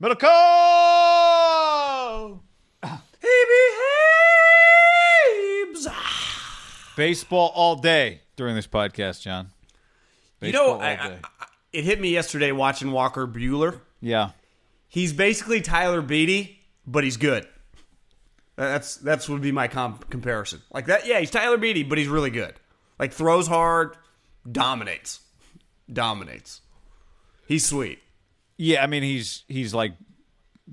Middlekauff! He behaves. Baseball all day during this podcast, John. You know, Baseball I, I, it hit me yesterday watching Walker Buehler. yeah. He's basically Tyler Beede, but he's good. That's that's would be my comp- comparison. Like that, yeah, he's Tyler Beede, but he's really good. Like throws hard, dominates, dominates. He's sweet. Yeah, I mean he's he's like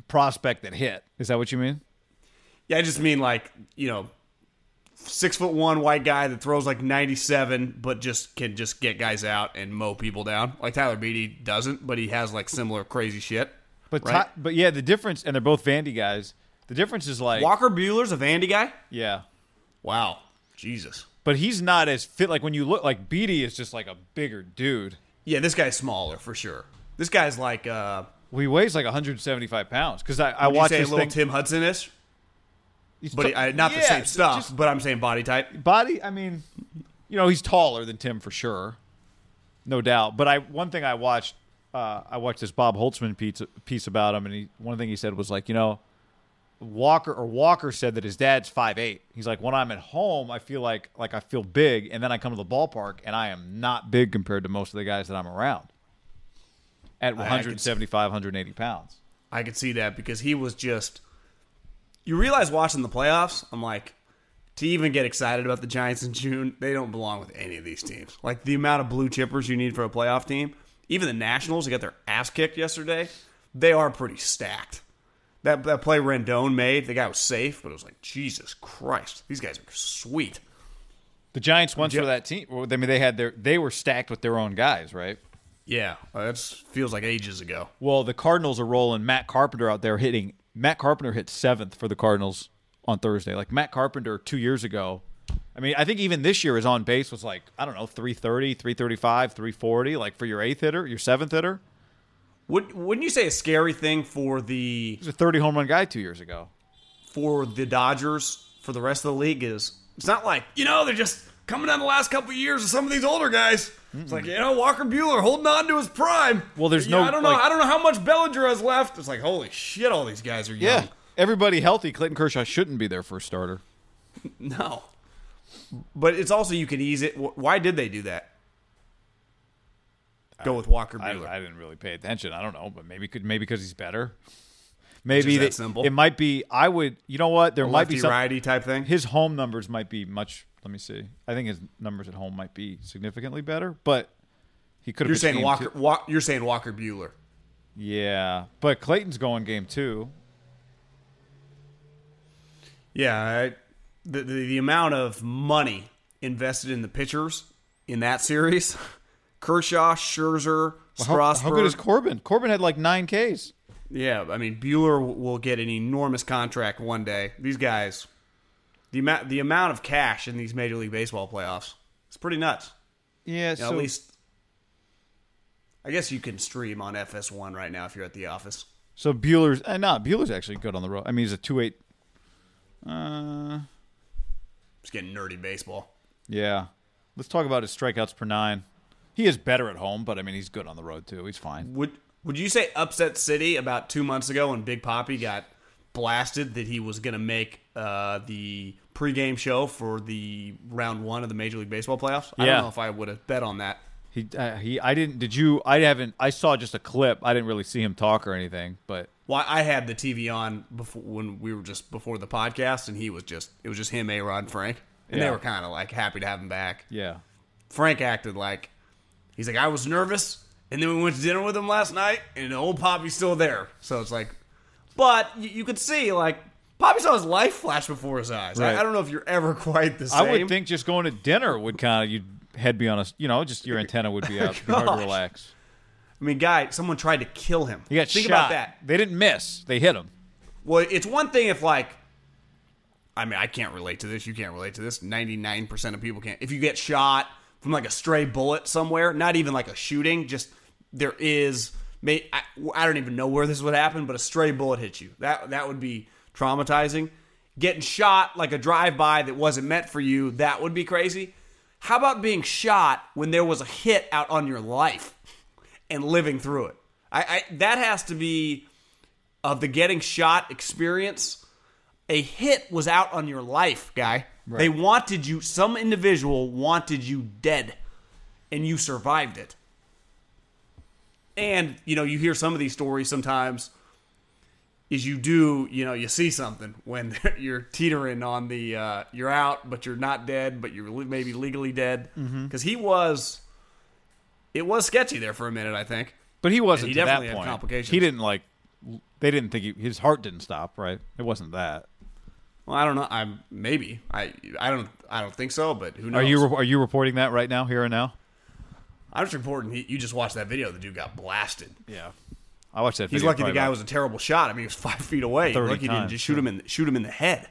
prospect that hit. Is that what you mean? Yeah, I just mean like you know, six foot one white guy that throws like ninety seven, but just can just get guys out and mow people down. Like Tyler Beede doesn't, but he has like similar crazy shit. But Right. Ty- but yeah, the difference and they're both Vandy guys. The difference is like Walker Buehler's a Vandy guy. yeah. Wow, Jesus. But he's not as fit like when you look like Beede is just like a bigger dude. Yeah, this guy's smaller for sure. This guy's like uh, Well, he weighs like 175 pounds because I, I you watched say a this little thing. Tim Hudson ish, but t- he, I, not the same stuff. just but I'm saying body type. body. I mean, you know, he's taller than Tim for sure, no doubt. But I one thing I watched, uh, I watched this Bob Holtzman piece, piece about him, and he one thing he said was like, you know, Walker or Walker said that his dad's five eight. He's like, when I'm at home, I feel like like I feel big, and then I come to the ballpark, and I am not big compared to most of the guys that I'm around. At I- I 175, 180 pounds. I could see that because he was just. You realize watching the playoffs, I'm like, to even get excited about the Giants in June, they don't belong with any of these teams. Like the amount of blue chippers you need for a playoff team, even the Nationals, who got their ass kicked yesterday, they are pretty stacked. That that play Rendon made, the guy was safe, but it was like Jesus Christ, these guys are sweet. The Giants once for that team. well, I mean, they had their they were stacked with their own guys, right? Yeah, uh, that feels like ages ago. Well, the Cardinals are rolling Matt Carpenter out there hitting. Matt Carpenter hit seventh for the Cardinals on Thursday. Like Matt Carpenter two years ago. I mean, I think even this year his on base was like, I don't know, 330, 335, 340, like for your eighth hitter, your seventh hitter. Would wouldn't you say a scary thing for the He was a 30 home run guy two years ago. for the Dodgers for the rest of the league is it's not like you know they're just coming down the last couple of years of some of these older guys. It's mm. like you know Walker Buehler holding on to his prime. Well, there's Yeah, no, I don't know. like- I don't know how much Bellinger has left. It's like holy shit, all these guys are young. Yeah. Everybody healthy. Clayton Kershaw shouldn't be their first starter. No, but it's also you can ease it. Why did they do that? Go with Walker I, Buehler. I didn't really pay attention. I don't know, but maybe could maybe because he's better. Maybe that they- simple? it might be. I would. You know what? There A might be some. righty type thing. His home numbers might be much. Let me see. I think his numbers at home might be significantly better, but he could have. You're saying Walker. Wa- you're saying Walker Buehler. Yeah, but Clayton's going game two. Yeah, I, the, the the amount of money invested in the pitchers in that series, Kershaw, Scherzer, How, Strasburg. how good is Corbin? Corbin had like nine Ks. yeah, I mean Buehler will get an enormous contract one day. These guys, the amount the amount of cash in these Major League Baseball playoffs, it's pretty nuts. Yeah, You know, so at least, I guess you can stream on FS1 right now if you're at the office. So Buehler's uh, not Buehler's actually good on the road. I mean, he's a two eight. Uh, Just getting nerdy baseball. yeah. Let's talk about his strikeouts per nine. He is better at home, but I mean, he's good on the road too. He's fine. Would Would you say upset city about two months ago when Big Poppy got blasted that he was going to make uh, the pregame show for the round one of the Major League Baseball playoffs? I Yeah. don't know if I would have bet on that. He uh, he. I didn't. Did you? I haven't. I saw just a clip. I didn't really see him talk or anything. But Well, I had the TV on before when we were just before the podcast, and he was just it was just him, A Rod, and Frank, and they were kind of like happy to have him back. yeah, Frank acted like he's like I was nervous, and then we went to dinner with him last night, and old Poppy's still there. So it's like, but you, you could see like Poppy saw his life flash before his eyes. I, Right. I don't know if you're ever quite the same. I would think just going to dinner would kind of you'd head be on a. You know, just your antenna would be out. Be hard to relax. I mean, guy, someone tried to kill him. He got think shot. about that. They didn't miss. They hit him. Well, it's one thing if like, I mean, I can't relate to this. You can't relate to this. Ninety nine percent of people can't. If you get shot from like a stray bullet somewhere, not even like a shooting, just there is. May I, I don't even know where this would happen, but a stray bullet hits you. That that would be traumatizing. Getting shot like a drive by that wasn't meant for you, that would be crazy. How about being shot when there was a hit out on your life and living through it? I, I that has to be of the getting shot experience, a hit was out on your life, guy. They wanted you, some individual wanted you dead, and you survived it. And, you know, you hear some of these stories sometimes is you do, you know, you see something when you're teetering on the, uh, you're out, but you're not dead, but you're maybe legally dead. Because he was, it was sketchy there for a minute, I think. But he wasn't he definitely that had complications. He didn't like. They didn't think he, his heart didn't stop. Right? It wasn't that. Well, I don't know. I'm maybe. I I don't I don't think so, but who knows? Are you are you reporting that right now, here and now? I'm just reporting. He, you just watched that video. The dude got blasted. Yeah. I watched that. He's lucky the guy was a terrible shot. I mean, he was five feet away. 30 Lucky he didn't just shoot him in shoot him in the head.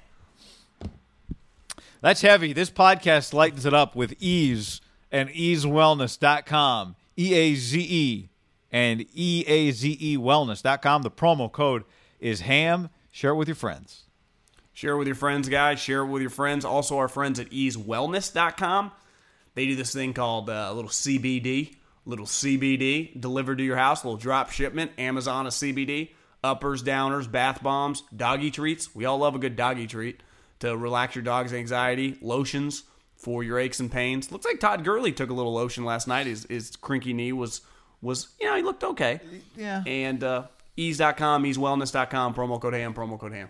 That's heavy. This podcast lightens it up with ease and eazewellness.com. E A Z E and E A Z E wellness.com. The promo code is ham. Share it with your friends. Share it with your friends, guys. Share it with your friends. Also, our friends at eazewellness.com. They do this thing called uh, a little CBD, little CBD delivered to your house, a little drop shipment. Amazon a CBD, uppers, downers, bath bombs, doggy treats. We all love a good doggy treat to relax your dog's anxiety. Lotions for your aches and pains. Looks like Todd Gurley took a little lotion last night. His his crinky knee was was you know he looked okay. Yeah. And uh, eaze.com, eazewellness.com, promo code ham, promo code ham.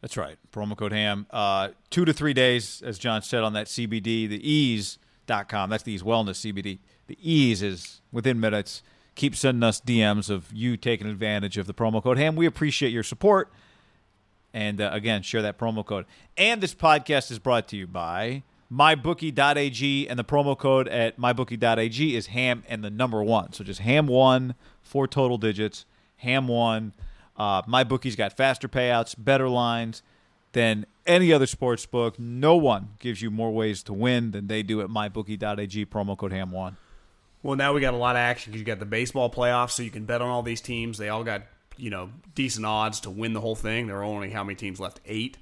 That's right. Promo code HAM. Uh, two to three days, as John said, on that CBD, the eaze.com. That's the Eaze wellness CBD. The Eaze is within minutes. Keep sending us DMs of you taking advantage of the promo code HAM. We appreciate your support. And uh, again, share that promo code. And this podcast is brought to you by mybookie.ag. And the promo code at mybookie.ag is HAM and the number one. So just HAM1, four total digits, HAM1. Uh, my bookie's got faster payouts, better lines than any other sports book. No one gives you more ways to win than they do at mybookie.ag promo code ham1. Well, now we got a lot of action because you got the baseball playoffs, so you can bet on all these teams. They all got you know decent odds to win the whole thing. There are only how many teams left? Eight.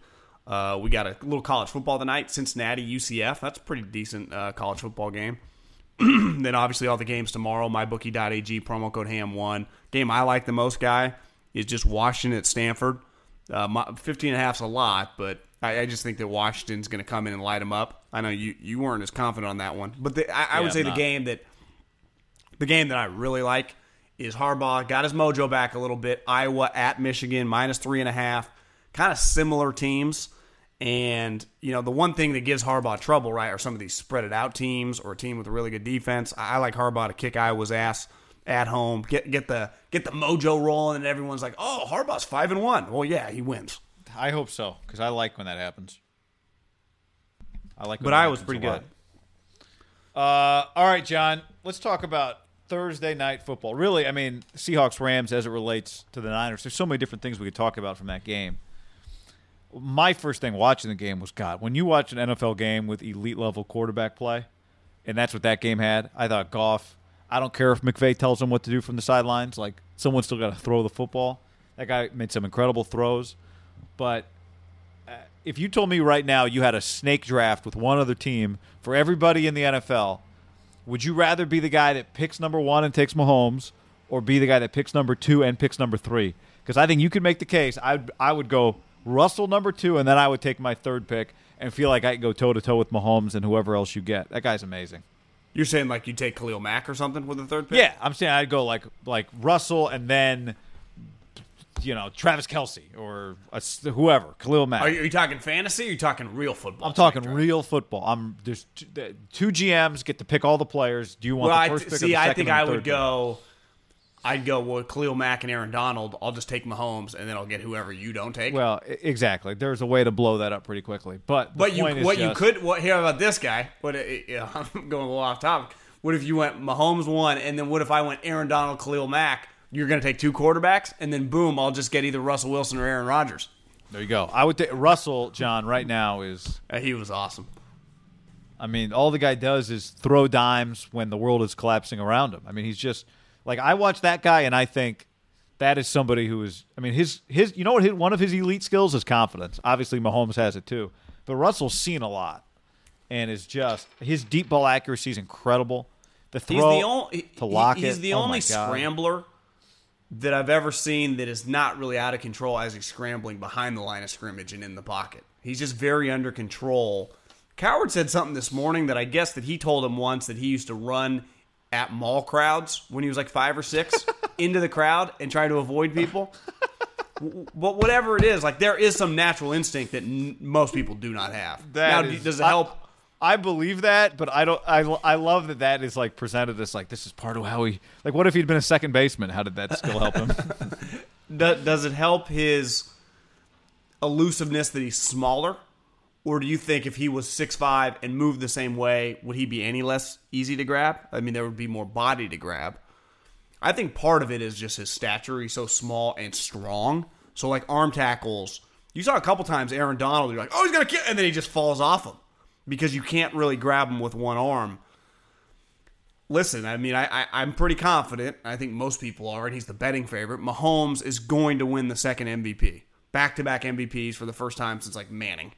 Uh, we got a little college football tonight. Cincinnati, UCF. That's a pretty decent uh, college football game. then obviously all the games tomorrow. MyBookie.ag promo code Ham one game I like the most, guy is just Washington at Stanford. Uh, my, 15 and a half's a lot, but I, I just think that Washington's going to come in and light them up. I know you, you weren't as confident on that one, but the, I, I Yeah, would say the game that the game that I really like is Harbaugh got his mojo back a little bit. Iowa at Michigan minus three and a half, kind of similar teams. And you know the one thing that gives Harbaugh trouble, right, are some of these spread it out teams or a team with a really good defense. I, I like Harbaugh to kick Iowa's ass at home, get get the get the mojo rolling, and everyone's like, "Oh, Harbaugh's five and one." Well, yeah, he wins. I hope so because I like when that happens. I like when But Iowa's happens pretty good. Uh, all right, John. Let's talk about Thursday night football. Really, I mean, Seahawks Rams as it relates to the Niners. There's so many different things we could talk about from that game. My first thing watching the game was God. When you watch an NFL game with elite level quarterback play, and that's what that game had. I thought Goff. I don't care if McVay tells him what to do from the sidelines. Like someone's still got to throw the football. That guy made some incredible throws, but uh, if you told me right now you had a snake draft with one other team for everybody in the NFL, would you rather be the guy that picks number one and takes Mahomes, or be the guy that picks number two and picks number three? Because I think you could make the case. I I would go Russell number two, and then I would take my third pick and feel like I could go toe to toe with Mahomes and whoever else you get. That guy's amazing. You're saying like you take Khalil Mack or something with the third pick? Yeah, I'm saying I'd go like like Russell and then you know Travis Kelce or a, whoever Khalil Mack. Are you, are you talking fantasy? or Are you talking real football? I'm talking real football. I'm there's two, the- two GMs get to pick all the players. Do you want Well, the first th- pick? or see. I think I would pick? go. I'd go with Khalil Mack and Aaron Donald. I'll just take Mahomes, and then I'll get whoever you don't take. Well, exactly. There's a way to blow that up pretty quickly, but the but you, point is what you could, what here about this guy? What uh, yeah, I'm going a little off topic. What if you went Mahomes one, and then what if I went Aaron Donald, Khalil Mack? You're going to take two quarterbacks, and then boom, I'll just get either Russell Wilson or Aaron Rodgers. There you go. I would take Russell. John right now is. Uh, he was awesome. I mean, all the guy does is throw dimes when the world is collapsing around him. I mean, he's just like I watch that guy and I think that is somebody who is. I mean, his his. You know what? His, one of his elite skills is confidence. Obviously, Mahomes has it too, but Russell's seen a lot and is just his deep ball accuracy is incredible. The throw He's the only to lock he- he's the oh only scrambler that I've ever seen that is not really out of control as he's scrambling behind the line of scrimmage and in the pocket. He's just very under control. Cowherd said something this morning that I guess that he told him once that he used to run at mall crowds when he was like five or six into the crowd and trying to avoid people. But whatever it is, like there is some natural instinct that n- most people do not have. That now, is- does it help? I believe that, but I don't. I, I love that that is like presented as like this is part of how he like. What if he'd been a second baseman? How did that skill help him? Do, does it help his elusiveness that he's smaller? Or do you think if he was six five and moved the same way, would he be any less easy to grab? I mean, there would be more body to grab. I think part of it is just his stature. He's so small and strong. So, like arm tackles, you saw a couple times Aaron Donald, you're like, oh, he's to kill, and then he just falls off him because you can't really grab him with one arm. Listen, I mean, I, I, I'm pretty confident. I think most people are, and he's the betting favorite. Mahomes is going to win the second MVP. Back to back MVPs for the first time since like Manning.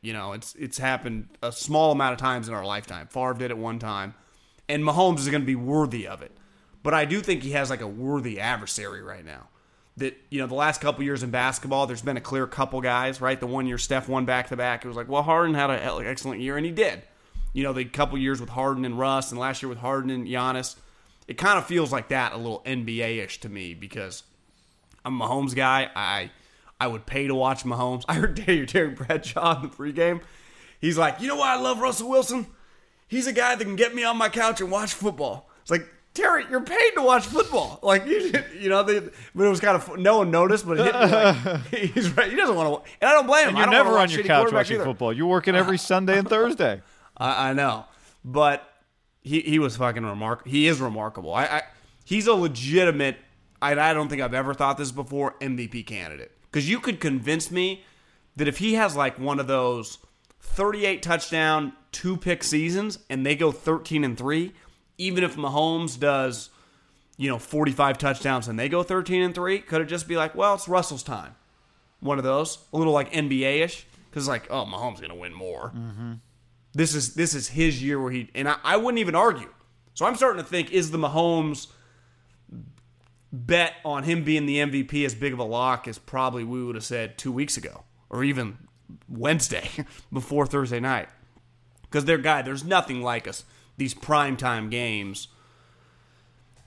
You know, it's it's happened a small amount of times in our lifetime. Favre did it one time, and Mahomes is going to be worthy of it. But I do think he has like a worthy adversary right now. That you know, the last couple years in basketball, there's been a clear couple guys. Right, the one year Steph won back to back. It was like, well, Harden had an excellent year, and he did. You know, the couple years with Harden and Russ, and last year with Harden and Giannis. It kind of feels like that a little NBA ish to me because I'm a Mahomes guy. I I would pay to watch Mahomes. I heard Terry, Bradshaw in the pregame. He's like, you know why I love Russell Wilson? He's a guy that can get me on my couch and watch football. It's like Terry, you're paid to watch football. Like you, you know, they, but it was kind of no one noticed, but it hit like, he's right. He doesn't want to, and I don't blame him. You're I don't never on your couch watching either. football. You're working every Sunday and Thursday. I, I know, but he he was fucking remarkable. He is remarkable. I, I he's a legitimate. I, I don't think I've ever thought this before. MVP candidate because you could convince me that if he has like one of those 38 touchdown, two pick seasons, and they go 13 and three, even if Mahomes does, you know, 45 touchdowns and they go 13 and three, could it just be like, well, it's Russell's time? One of those, a little like NBA ish, because like, oh, Mahomes gonna win more. Mm-hmm. This is this is his year where he and I, I wouldn't even argue. So I'm starting to think is the Mahomes bet on him being the MVP as big of a lock as probably we would have said two weeks ago or even Wednesday before Thursday night. Because their guy, there's nothing like us. These primetime games.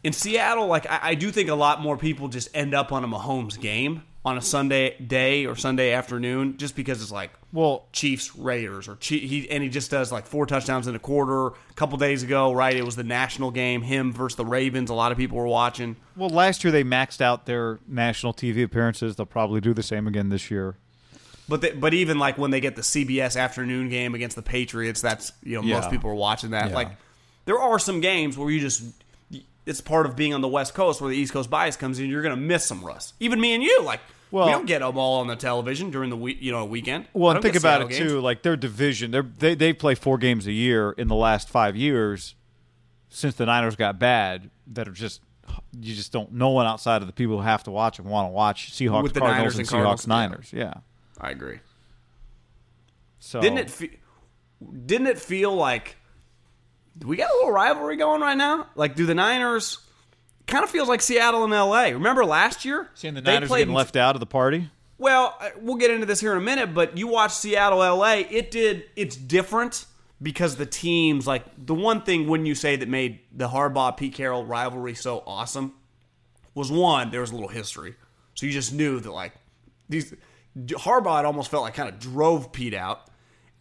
In Seattle, like I, I do think a lot more people just end up on a Mahomes game on a Sunday day or Sunday afternoon just because it's like Well, Chiefs Raiders or Chief, he and he just does like four touchdowns in a quarter. A couple days ago, right? It was the national game, him versus the Ravens. A lot of people were watching. well, last year they maxed out their national TV appearances. They'll probably do the same again this year. But they, but even like when they get the CBS afternoon game against the Patriots, that's you know Yeah. most people are watching that. Yeah. Like there are some games where you just it's part of being on the West Coast where the East Coast bias comes in. You're going to miss some Russ. Even me and you, like Well- we don't get them all on the television during the week, you know, weekend. Well, and think about it games. too. Like their division, they're, they they play four games a year in the last five years. since the Niners got bad that are just you just don't. No one outside of the people who have to watch and want to watch Seahawks, With the Cardinals, Niners and Seahawks, Cardinals, yeah. Niners. Yeah. I agree. So Didn't it? Fe- didn't it feel like we got a little rivalry going right now? Like, do the Niners? Kind of feels like Seattle and LA. Remember last year? seeing the Niners getting in- left out of the party? Well, uh, we'll get into this here in a minute, but you watch Seattle LA, it did it's different because the teams like the one thing wouldn't you say that made the Harbaugh Pete Carroll rivalry so awesome was one, there was a little history. So you just knew that like these Harbaugh it almost felt like kind of drove Pete out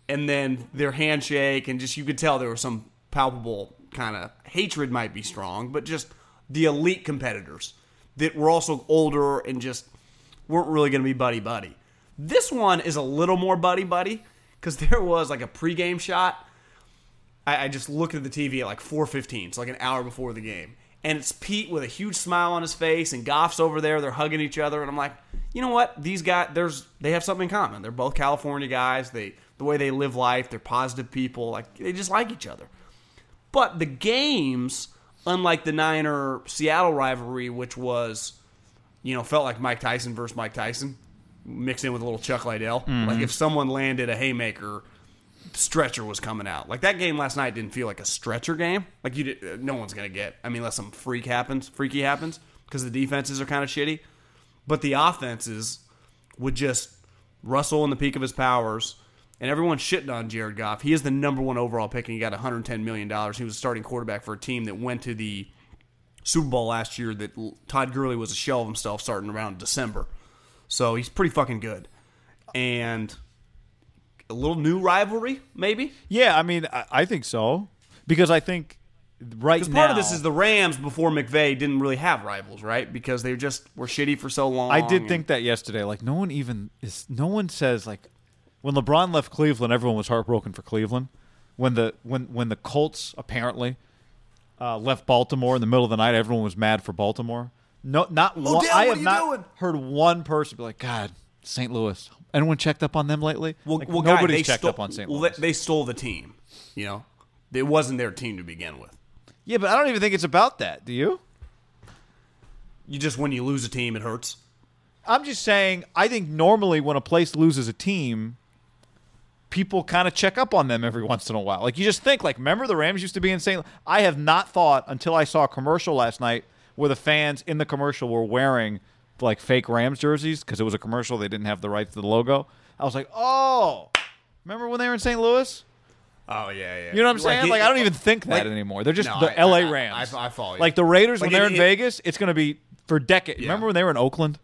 and then their handshake and just you could tell there was some palpable kind of hatred might be strong, but just the elite competitors that were also older and just weren't really going to be buddy buddy. This one is a little more buddy buddy because there was like a pregame shot. I, I just looked at the TV at like 4:15, so like an hour before the game, and it's Pete with a huge smile on his face, and Goff's over there. They're hugging each other, and I'm like, you know what? These guys, there's they have something in common. They're both California guys. They the way they live life, they're positive people. Like they just like each other. But the games, unlike the Niner Seattle rivalry, which was, you know, felt like Mike Tyson versus Mike Tyson, mixed in with a little Chuck Liddell. Like if someone landed a haymaker, stretcher was coming out. Like that game last night didn't feel like a stretcher game. Like you, did, uh, no one's gonna get. I mean, unless some freak happens, freaky happens, because the defenses are kind of shitty. But the offenses would just Russell in the peak of his powers, and everyone's shitting on Jared Goff. He is the number one overall pick, and he got 110 million dollars. He was a starting quarterback for a team that went to the Super Bowl last year. That Todd Gurley was a shell of himself starting around December. So he's pretty fucking good, and a little new rivalry maybe. Yeah, I mean, I, I think so because I think right Because now part of this is the Rams before McVay didn't really have rivals, right? Because they just were shitty for so long. I did think that yesterday. Like no one even is. No one says like when LeBron left Cleveland, everyone was heartbroken for Cleveland. When the when when the Colts apparently uh, left Baltimore in the middle of the night, everyone was mad for Baltimore. No, not one. Odell, I have not doing? heard one person be like, "God, St. Louis." Anyone checked up on them lately? Well, Like, well, guy, nobody's they checked stole, up on St. Louis. they stole the team. You know, it wasn't their team to begin with. yeah, but I don't even think it's about that. Do you? You just when you lose a team, it hurts. I'm just saying, I think normally when a place loses a team, people kind of check up on them every once in a while. Like you just think, like, remember the Rams used to be in St. I have not thought until I saw a commercial last night where the fans in the commercial were wearing like fake Rams jerseys because it was a commercial. They didn't have the rights to the logo. I was like, oh, remember when they were in St. Louis? Oh yeah, yeah. You know what I'm saying? Like, it- I don't even think that like- anymore. They're just No, the I- LA I- I- Rams. I- I follow you. Like the Raiders Like, when they're in it- Vegas, it's going to be for decades. Yeah. Remember when they were in Oakland?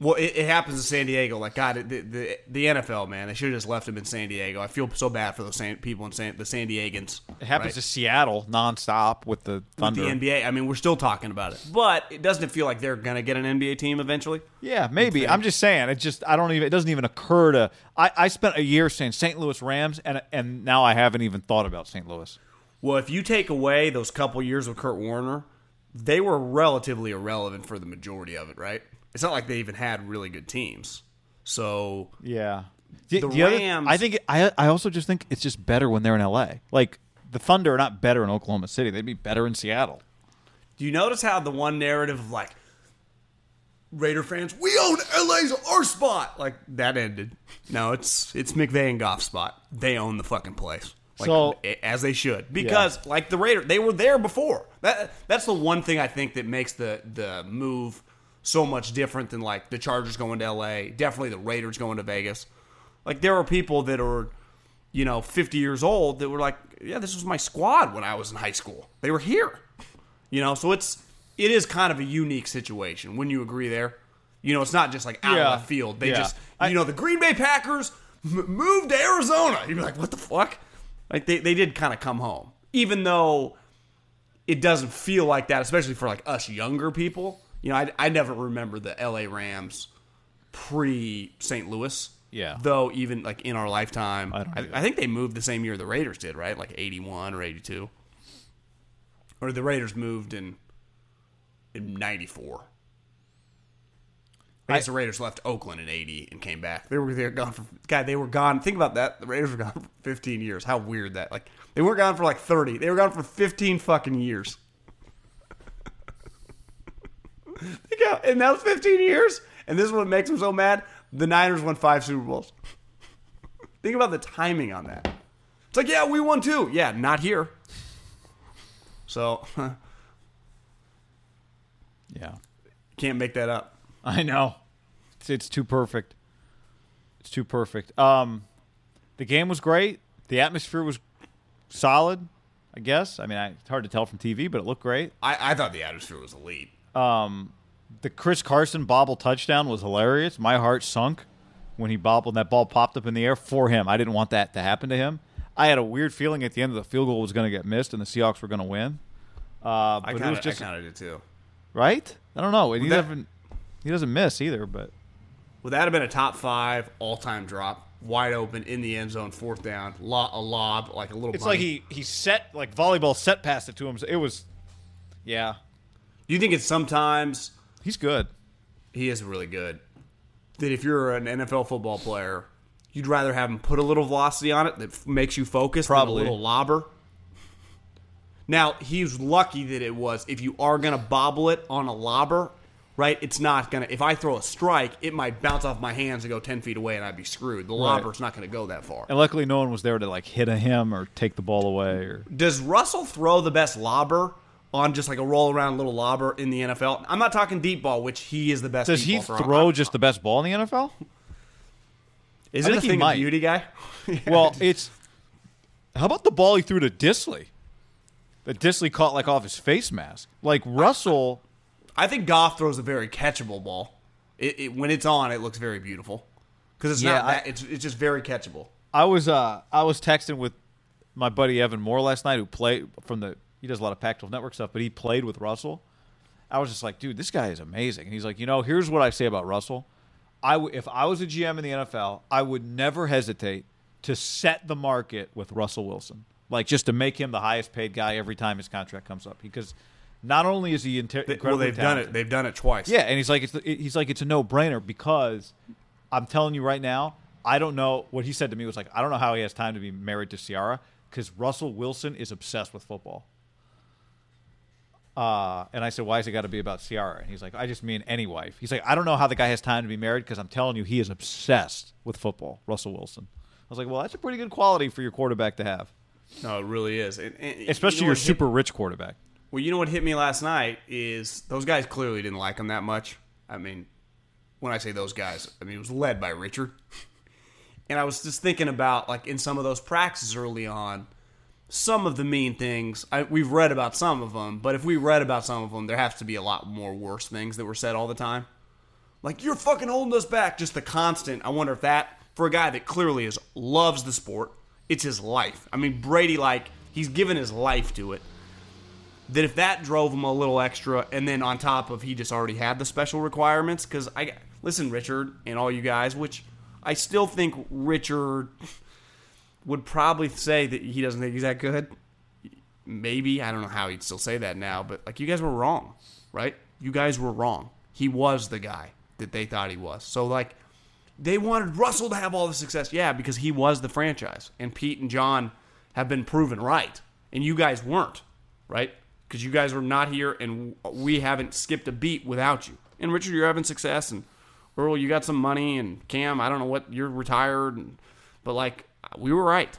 Well, it, it happens in San Diego. Like God, the, the the NFL man, they should have just left him in San Diego. I feel so bad for those San, people in San, the San Diegans. It happens right? to Seattle nonstop with the with the NBA. I mean, we're still talking about it, but it doesn't it feel like they're gonna get an NBA team eventually? Yeah, maybe. I'm just saying. It just I don't even. It doesn't even occur to. I, I spent a year saying St. Louis Rams, and and now I haven't even thought about St. Louis. Well, if you take away those couple years with Kurt Warner, they were relatively irrelevant for the majority of it, right? It's not like they even had really good teams. So Yeah. The, The the other- Rams- I think. I I also just think it's just better when they're in L.A. Like the Thunder are not better in Oklahoma City. They'd be better in Seattle. Do you notice how the one narrative of like Raider fans, we own LA's our spot, like that ended. No, it's it's McVay and Goff spot. They own the fucking place. Like, So- as they should, because like the Raider, they were there before. That that's the one thing I think that makes the the move so much different than like the Chargers going to LA. Definitely the Raiders going to Vegas. Like there are people that are, you know, 50 years old that were like, yeah, this was my squad when I was in high school. They were here. You know, so it's it is kind of a unique situation. Wouldn't you agree there? You know, it's not just like out Yeah. of left field. They Yeah. just, I- you know, the Green Bay Packers m- moved to Arizona. You'd be like, what the fuck? Like they they did kind of come home, even though it doesn't feel like that, especially for like us younger people. You know, I, I never remember the L.A. Rams pre St. Louis. Yeah. Though even like in our lifetime, I don't I. I think they moved the same year the Raiders did, right? Like eighty one or eighty two, or the Raiders moved in in ninety four. I guess the Raiders left Oakland in '80 and came back. They were they were gone for God. They were gone. Think about that. The Raiders were gone for 15 years. How weird that. Like they weren't gone for like 30. They were gone for 15 fucking years. Think how, and that was 15 years. And this is what makes them so mad. The Niners won five Super Bowls. Think about the timing on that. It's like, yeah, we won two. Yeah, not here. So Yeah. can't make that up. I know. It's, it's too perfect. It's too perfect. Um, the game was great. The atmosphere was solid. I guess. I mean, I, it's hard to tell from TV, but it looked great. I, I thought the atmosphere was elite. Um, the Chris Carson bobble touchdown was hilarious. My heart sunk when he bobbled and that ball popped up in the air for him. I didn't want that to happen to him. I had a weird feeling at the end of the field goal was going to get missed and the Seahawks were going to win. Uh, but I it kind was of just did too. right. I don't know. He that- doesn't. He doesn't miss either, but Would that have been a top five all time drop? Wide open in the end zone, fourth down, lo- a lob, like a little. It's bunny. like he he set like volleyball set passed it to him. So it was, yeah, you think it's sometimes he's good. he is really good? That if you're an NFL football player, you'd rather have him put a little velocity on it that f- makes you focus Probably. than a little lobber. Now he's lucky that it was. If you are gonna bobble it on a lobber, right? It's not gonna. If I throw a strike, it might bounce off my hands and go ten feet away, and I'd be screwed. The Right. lobber's not gonna go that far. And luckily, no one was there to like hit a him or take the ball away. Or Does Russell throw the best lobber on just like a roll around little lobber in the NFL? I'm not talking deep ball, which he is the best. does he throw just the best ball in the NFL? Is I it a thing of beauty, guy? Well, it's how about the ball he threw to Dissly? That Dissly caught like off his face mask. Like Russell, I think Goff throws a very catchable ball. It, it, when it's on, it looks very beautiful because it's Yeah, not I- that. It's it's just very catchable. I was uh I was texting with my buddy Evan Moore last night, who played from the he does a lot of Pac-12 Network stuff, but he played with Russell. I was just like, dude, this guy is amazing. And he's like, you know, here's what I say about Russell. I w- if I was a GM in the NFL, I would never hesitate to set the market with Russell Wilson, like just to make him the highest paid guy every time his contract comes up, because not only is he inter- They- well, they've done it. They've done it twice. yeah, and he's like, it's he's like, it's a no brainer because I'm telling you right now, I don't know what he said to me was like, I don't know how he has time to be married to Ciara because Russell Wilson is obsessed with football. Uh, and I said, why has it got to be about Ciara? And he's like, I just mean any wife. He's like, I don't know how the guy has time to be married because I'm telling you, he is obsessed with football. Russell Wilson. I was like, well, that's a pretty good quality for your quarterback to have, No, it really is. Especially you know your what hit- super rich quarterback. Well, you know what hit me last night is those guys clearly didn't like him that much. I mean, when I say those guys, I mean it was led by Richard. And I was just thinking about like in some of those practices early on, some of the mean things. I, we've read about some of them, but if we read about some of them, there has to be a lot more worse things that were said all the time. Like you're fucking holding us back. Just the constant. I wonder if that for a guy that clearly is loves the sport, it's his life. I mean Brady, like he's given his life to it that if that drove him a little extra, and then on top of he just already had the special requirements, because I listen, Richard and all you guys, which I still think Richard would probably say that he doesn't think he's that good. Maybe I don't know how he'd still say that now, but like you guys were wrong, right? You guys were wrong. He was the guy that they thought he was. So like they wanted Russell to have all the success. Yeah, because he was the franchise. And Pete and John have been proven right. And you guys weren't, right? Because you guys were not here and we haven't skipped a beat without you. And Richard, you're having success. And Earl, you got some money. And Kam, I don't know what, you're retired. And, but like, we were right.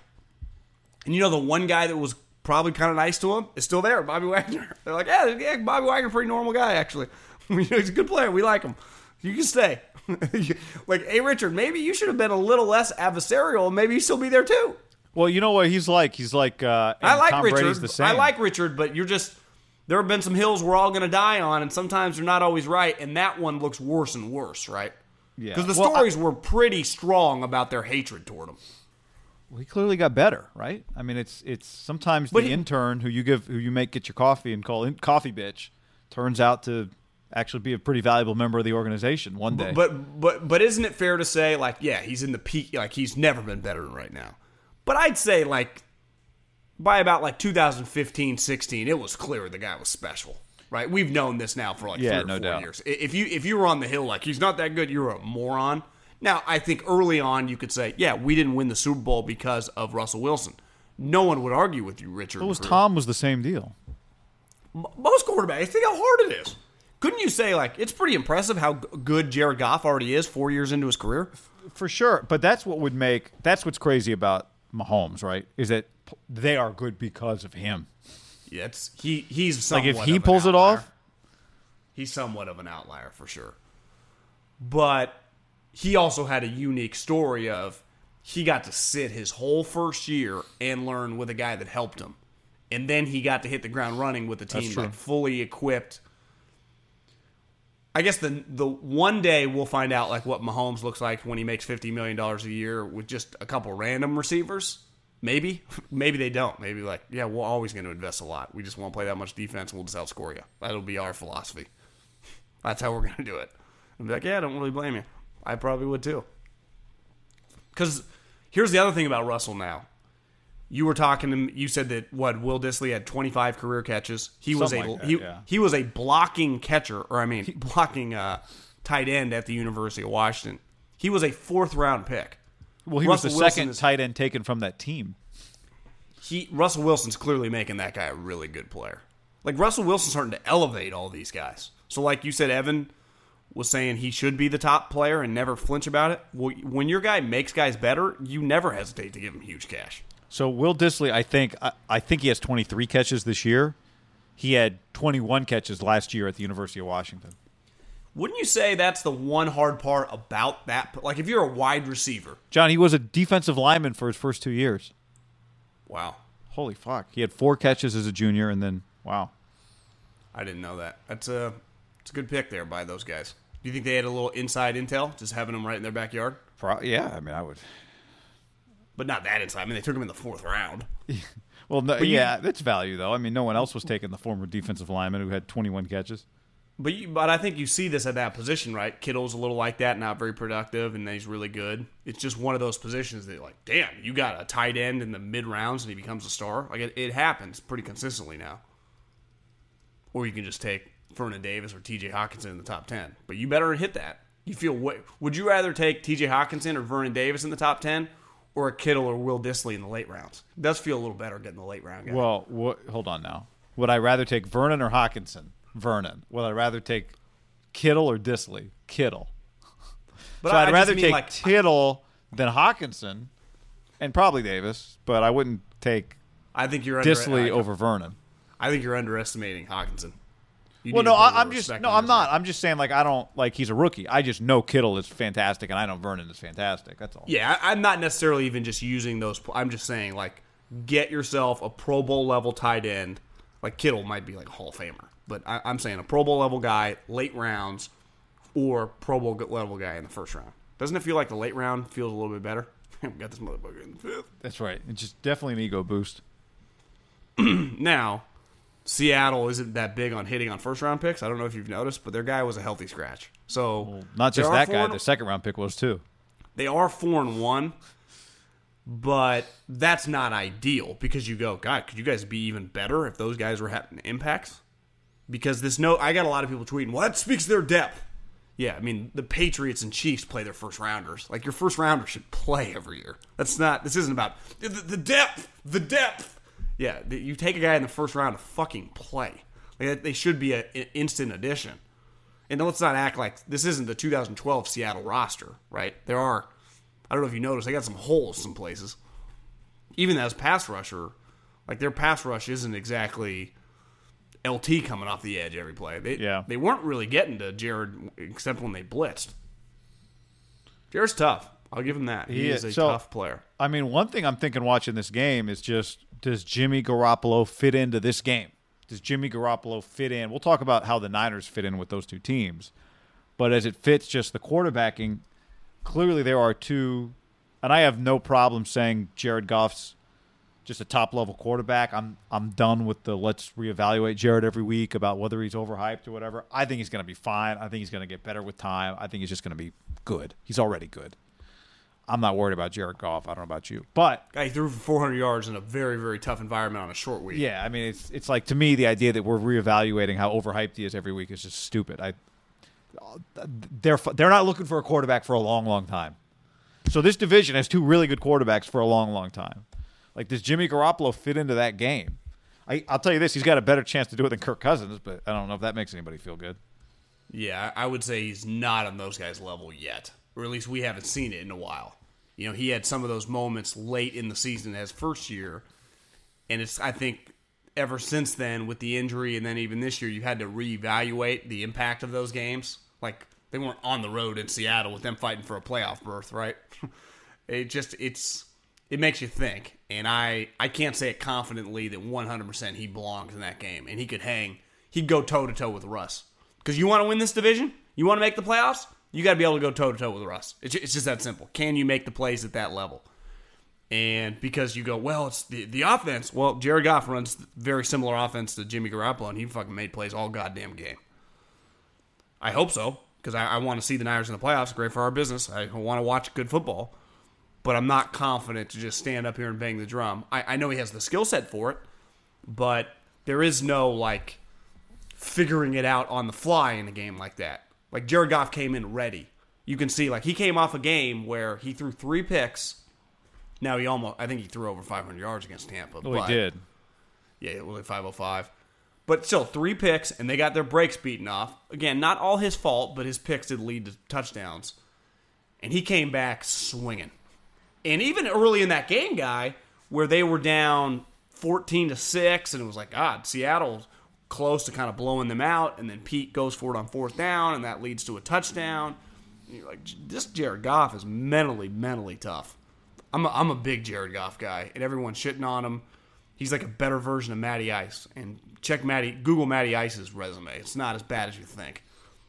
And you know, the one guy that was probably kind of nice to him is still there, Bobby Wagner. They're like, yeah, yeah Bobby Wagner, pretty normal guy, actually. He's a good player. We like him. You can stay. like, hey, Richard, maybe you should have been a little less adversarial. Maybe you still be there too. Well, you know what he's like. He's like uh, I like Tom Richard. Brady's the same. I like Richard, but you're just there have been some hills we're all going to die on, and sometimes they're not always right. And that one looks worse and worse, right? Yeah. Because the Well, I- stories were pretty strong about their hatred toward him. Well, he clearly got better, right? I mean, it's it's sometimes But the he- intern who you give who you make get your coffee and call in coffee bitch turns out to actually be a pretty valuable member of the organization one day. But but but isn't it fair to say like yeah he's in the peak like he's never been better than right now, but I'd say like by about like 2015 16 it was clear the guy was special. right? We've known this now for like Yeah, three or no four doubt. years. If you if you were on the hill like he's not that good, you're a moron. Now, I think early on you could say, yeah, we didn't win the Super Bowl because of Russell Wilson. No one would argue with you, Richard. It was Tom was the same deal. M- Most quarterbacks think how hard it is. Couldn't you say like it's pretty impressive how g- good Jared Goff already is four years into his career? For sure, but that's what would make that's what's crazy about Mahomes, right? Is that they are good because of him. Yeah, it's he. He's Like if he pulls it off, he's somewhat of an outlier for sure. But he also had a unique story of he got to sit his whole first year and learn with a guy that helped him. And then he got to hit the ground running with the team like fully equipped. I guess the the one day we'll find out like what Mahomes looks like when he makes fifty million dollars a year with just a couple random receivers. Maybe, maybe they don't. Maybe like, yeah, we're always going to invest a lot. We just won't play that much defense, and we'll just outscore you. That'll be our philosophy. That's how we're going to do it. And be like, yeah, I don't really blame you. I probably would too. Because here's the other thing about Russell now. You were talking to you said that what Will Dissly had 25 career catches. He was a like that, he, yeah. he was a blocking catcher, or I mean blocking uh, tight end at the University of Washington. He was a fourth round pick. well, he Russell was the Wilson second is- tight end taken from that team. he Russell Wilson's clearly making that guy a really good player. Like Russell Wilson's starting to elevate all these guys. So like you said, Evan was saying he should be the top player and never flinch about it. Well, when your guy makes guys better, you never hesitate to give him huge cash. So Will Dissly, I think I, I think he has 23 catches this year. He had 21 catches last year at the University of Washington. Wouldn't you say that's the one hard part about that? Like if you're a wide receiver, John, he was a defensive lineman for his first two years. wow, Holy fuck! He had four catches as a junior, and then wow. I didn't know that. That's a it's a good pick there by those guys. Do you think they had a little inside intel, just having them right in their backyard? Pro- yeah, I mean, I would. But not that inside. I mean, they took him in the fourth round. Well, no, you- yeah, that's value though. I mean, no one else was taking the former defensive lineman who had 21 catches. But you, but I think you see this at that position, right? Kittle's a little like that, not very productive, and then he's really good. It's just one of those positions that, like, damn, you got a tight end in the mid rounds and he becomes a star. Like it, it happens pretty consistently now. Or you can just take Vernon Davis or T.J. Hockenson in the top ten, but you better hit that. You feel way, would you rather take T.J. Hockenson or Vernon Davis in the top ten, or a Kittle or Will Dissly in the late rounds? It does feel a little better getting the late round guy. Well, what, hold on now. Would I rather take Vernon or Hockenson? Vernon. Would I rather take Kittle or Dissly? Kittle. but so I- I'd I rather take like, Kittle than Hockenson, and probably Davis, but I wouldn't take I think you're under, Dissly I- over Vernon. I think you're underestimating Hockenson. You Well, no, to put a I, I'm just no, I'm not. I'm just saying like I don't like he's a rookie. I just know Kittle is fantastic, and I know Vernon is fantastic. That's all. Yeah, I- I'm not necessarily even just using those. I'm just saying like get yourself a Pro Bowl level tight end. Like Kittle might be like Hall of Famer, but I, I'm saying a Pro Bowl level guy, late rounds, or Pro Bowl level guy in the first round. Doesn't it feel like the late round feels a little bit better? we got this motherfucker in the fifth. That's right. It's just definitely an ego boost. Now, Seattle isn't that big on hitting on first round picks. I don't know if you've noticed, but their guy was a healthy scratch. So Not just that guy. and- The second round pick was too. They are four and one, but that's not ideal because you go, God, could you guys be even better if those guys were having impacts? Because this no, I got a lot of people tweeting, well, that speaks to their depth. Yeah, I mean the Patriots and Chiefs play their first rounders. Like your first rounder should play every year. That's not. This isn't about the, the depth. The depth. Yeah, you take a guy in the first round to fucking play. Like, they should be an instant addition. And let's not act like this isn't the 2012 Seattle roster, right? There are, I don't know if you noticed, they got some holes some places. Even as pass rusher, like their pass rush isn't exactly LT coming off the edge every play. They, Yeah. they weren't really getting to Jared except when they blitzed. Jared's tough. I'll give him that. He, He is is. a So- tough player. I mean, one thing I'm thinking watching this game is just does Jimmy Garoppolo fit into this game? Does Jimmy Garoppolo fit in? We'll talk about how the Niners fit in with those two teams. But as it fits just the quarterbacking, clearly there are two and I have no problem saying Jared Goff's just a top level quarterback. I'm I'm done with the let's reevaluate Jared every week about whether he's overhyped or whatever. I think he's going to be fine. I think he's going to get better with time. I think he's just going to be good. He's already good. I'm not worried about Jared Goff. I don't know about you, but Guy threw for 400 yards in a very, very tough environment on a short week. yeah, I mean, it's it's like to me the idea that we're reevaluating how overhyped he is every week is just stupid. I they're they're not looking for a quarterback for a long, long time. So this division has two really good quarterbacks for a long, long time. Like does Jimmy Garoppolo fit into that game? I, I'll tell you this: he's got a better chance to do it than Kirk Cousins, but I don't know if that makes anybody feel good. Yeah, I would say he's not on those guys' level yet, or at least we haven't seen it in a while. You know, he had some of those moments late in the season as first year, and it's I think ever since then with the injury, and then even this year, you had to reevaluate the impact of those games. Like they weren't on the road in Seattle with them fighting for a playoff berth, right? it just it's it makes you think, and I I can't say it confidently that 100% he belongs in that game, and he could hang, he'd go toe to toe with Russ. Because you want to win this division, you want to make the playoffs, you got to be able to go toe to toe with Russ. It's it's just that simple. Can you make the plays at that level? And because you go, well, it's the, the offense. Well, Jared Goff runs very similar offense to Jimmy Garoppolo, and he fucking made plays all goddamn game. I hope so, because I, I want to see the Niners in the playoffs. Great for our business. I want to watch good football, but I'm not confident to just stand up here and bang the drum. I, I know he has the skill set for it, but there is no like figuring it out on the fly in a game like that. Like Jared Goff came in ready. You can see like he came off a game where he threw three picks. Now he almost I think he threw over 500 yards against Tampa. Oh, well, but- he did. yeah, only 505. But still, three picks, and they got their breaks beaten off. Again, not all his fault, but his picks did lead to touchdowns. And he came back swinging. And even early in that game, guy, where they were down 14 to 6, and it was like, God, Seattle's close to kind of blowing them out. And then Pete goes for it on fourth down, and that leads to a touchdown. And you're like, this Jared Goff is mentally, mentally tough. I'm a, I'm a big Jared Goff guy, and everyone's shitting on him. He's like a better version of Matty Ice. And check Matty, Google Matty Ice's resume. It's not as bad as you think.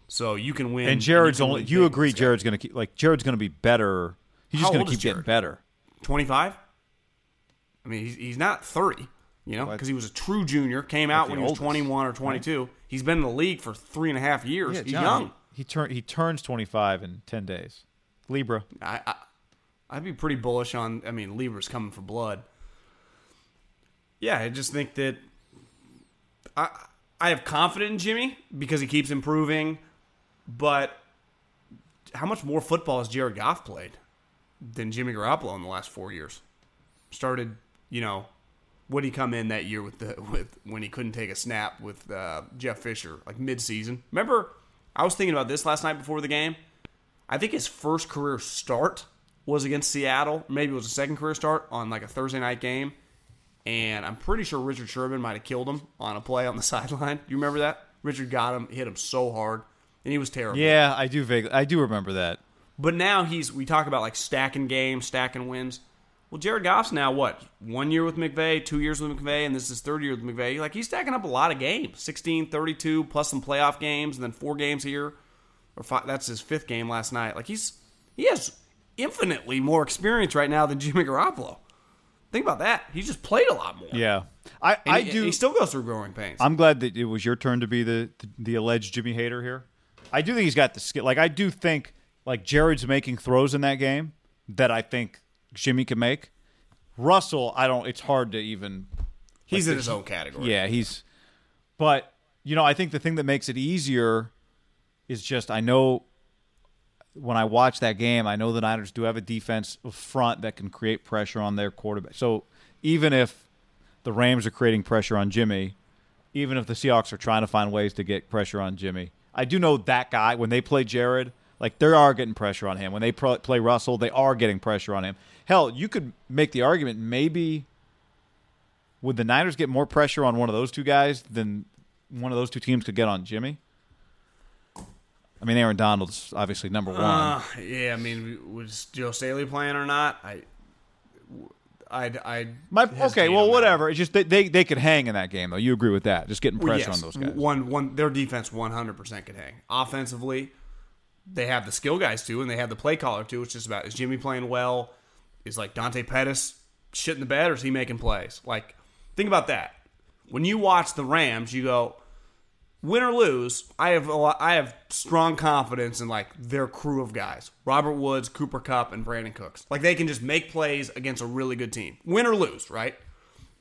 So you can win. And Jared's you only. You agree? with this guy. Jared's going to keep like Jared's going to be better. He's just going to keep getting better. 25? I mean, he's, he's not 30, you know, because he was a true junior, came out when he was oldest, 21 or 22. He's been in the league for three and a half years. he's young. He, he turn he turns 25 in 10 days. Libra. I, I, I'd be pretty bullish on. I mean, Libra's coming for blood. Yeah, I just think that I I have confidence in Jimmy because he keeps improving, but how much more football has Jared Goff played than Jimmy Garoppolo in the last four years? Started, you know, would he come in that year with the with when he couldn't take a snap with uh, Jeff Fisher like mid season? Remember, I was thinking about this last night before the game. I think his first career start was against Seattle. Maybe it was a second career start on like a Thursday night game. And I'm pretty sure Richard Sherman might have killed him on a play on the sideline. You remember that? Richard got him, hit him so hard, and he was terrible. Yeah, I do vaguely. I do remember that. But now he's we talk about like stacking games, stacking wins. Well, Jared Goff's now what? One year with McVay, two years with McVay, and this is his third year with McVay. Like he's stacking up a lot of games. 16, 32, plus some playoff games, and then four games here. Or five, that's his fifth game last night. Like he's he has infinitely more experience right now than Jimmy Garoppolo. Think about that. He's just played a lot more. Yeah, I And I he, do. He still goes through growing pains. I'm glad that it was your turn to be the, the the alleged Jimmy hater here. I do think he's got the skill. Like I do think like Jared's making throws in that game that I think Jimmy can make. Russell, I don't. It's hard to even. he's like in his own category. Yeah, he's. But you know, I think the thing that makes it easier is just I know when I watch that game, I know the Niners do have a defense front that can create pressure on their quarterback. So even if the Rams are creating pressure on Jimmy, even if the Seahawks are trying to find ways to get pressure on Jimmy, I do know that guy when they play Jared, like they are getting pressure on him. When they pro- play Russell, they are getting pressure on him. Hell, you could make the argument maybe would the Niners get more pressure on one of those two guys than one of those two teams could get on Jimmy? I mean, Aaron Donald's obviously number one. Uh, yeah, I mean, was Joe Staley playing or not? I, I'd, I'd My, okay, well, that. whatever. It's just they, they they could hang in that game though. You agree with that? Just getting Well, pressure yes, on those guys. One, one, their defense 100 percent could hang. Offensively, they have the skill guys too, and they have the play caller too. It's just about is Jimmy playing well? Is like Dante Pettis shit in the bed, or is he making plays? Like, think about that. When you watch the Rams, you go, win or lose, I have a lot, I have strong confidence in like their crew of guys: Robert Woods, Cooper Kupp, and Brandin Cooks. Like they can just make plays against a really good team, win or lose, right?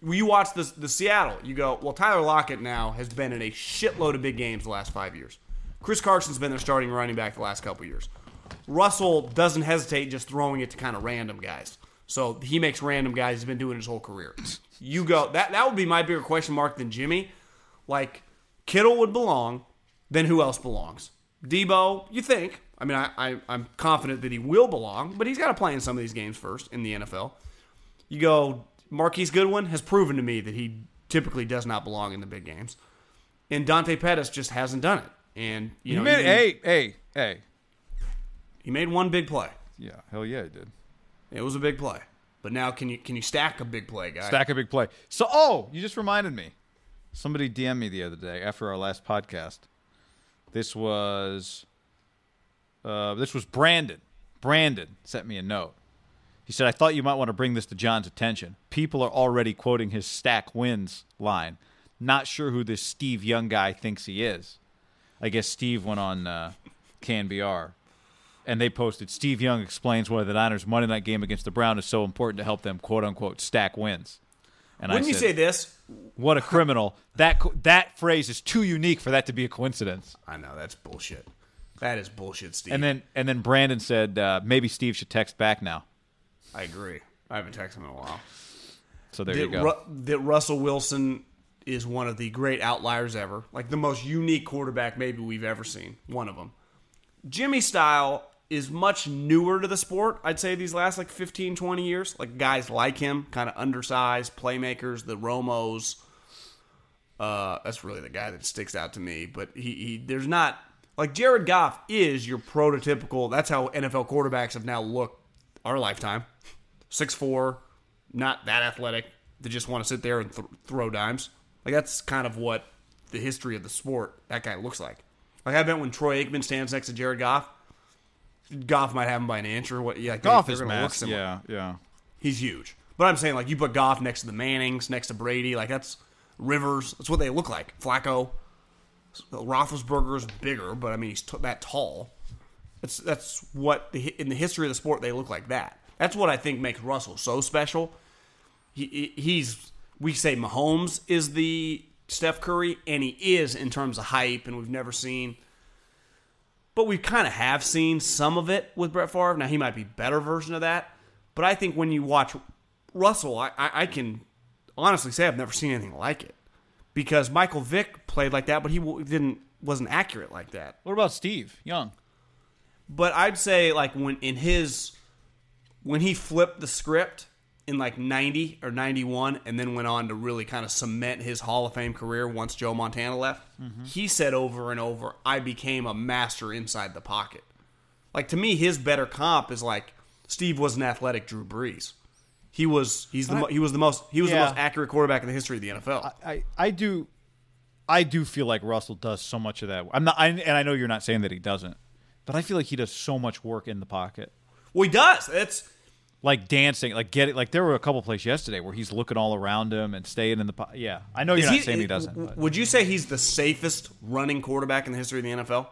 You watch the the Seattle, you go, well, Tyler Lockett now has been in a shitload of big games the last five years. Chris Carson's been their starting running back the last couple years. Russell doesn't hesitate just throwing it to kind of random guys. So he makes random guys. He's been doing his whole career. You go that that would be my bigger question mark than Jimmy. Like Kittle would belong, then who else belongs? Debo, you think? I mean, I, I I'm confident that he will belong, but he's got to play in some of these games first in the NFL. You go Marquise Goodwin has proven to me that he typically does not belong in the big games, and Dante Pettis just hasn't done it. And you You know, made even- hey, hey, hey. he made one big play. Yeah, hell yeah, he did. It was a big play. But now, can you can you stack a big play, guy? Stack a big play. So, oh, you just reminded me. Somebody DM'd me the other day after our last podcast. This was, uh, this was Brandon. Brandon sent me a note. He said, "I thought you might want to bring this to John's attention. People are already quoting his stack wins line. Not sure who this Steve Young guy thinks he is. I guess Steve went on uh, KNBR." and they posted Steve Young explains why the Niners Monday night game against the Brown is so important to help them quote unquote stack wins. And Wouldn't I you said, say this? what a criminal. that that phrase is too unique for that to be a coincidence. I know that's bullshit. That is bullshit, Steve. And then and then Brandon said uh, maybe Steve should text back now. I agree. I haven't texted him in a while. So there that, you go. Ru- that Russell Wilson is one of the great outliers ever, like the most unique quarterback maybe we've ever seen. One of them. Jimmy style is much newer to the sport. I'd say these last like 15, 20 years. Like guys like him, kind of undersized playmakers, the Romos. Uh, that's really the guy that sticks out to me. But he, he there's not like Jared Goff is your prototypical. That's how NFL quarterbacks have now looked our lifetime. Six four, not that athletic. They just want to sit there and th- throw dimes. Like that's kind of what the history of the sport that guy looks like. Like I bet when Troy Aikman stands next to Jared Goff, Goff might have him by an inch or what. Yeah, like, Goff they're is gonna look mass. similar. Yeah, yeah. He's huge. But I'm saying like you put Goff next to the Mannings, next to Brady, like that's Rivers. That's what they look like. Flacco, Roethlisberger's bigger, but I mean he's t- that tall. That's that's what the, in the history of the sport they look like that. That's what I think makes Russell so special. He, he- he's we say Mahomes is the Steph Curry, and he is in terms of hype, and we've never seen. But we kind of have seen some of it with Brett Favre. Now he might be better version of that, but I think when you watch Russell, I, I, I can honestly say I've never seen anything like it because Michael Vick played like that, but he didn't wasn't accurate like that. What about Steve Young? But I'd say like when in his when he flipped the script in like 90 or 91 and then went on to really kind of cement his Hall of Fame career once Joe Montana left. Mm-hmm. He said over and over, "I became a master inside the pocket." Like to me his better comp is like Steve was an athletic Drew Brees. He was he's the mo- he was the most he was Yeah. the most accurate quarterback in the history of the NFL. I, I do I do feel like Russell does so much of that. I'm not I, and I know you're not saying that he doesn't. But I feel like he does so much work in the pocket. well, he does. It's Like dancing, like get it. Like there were a couple plays yesterday where he's looking all around him and staying in the. Yeah, I know you're Is not saying he uh, doesn't. w- But. Would you say he's the safest running quarterback in the history of the NFL?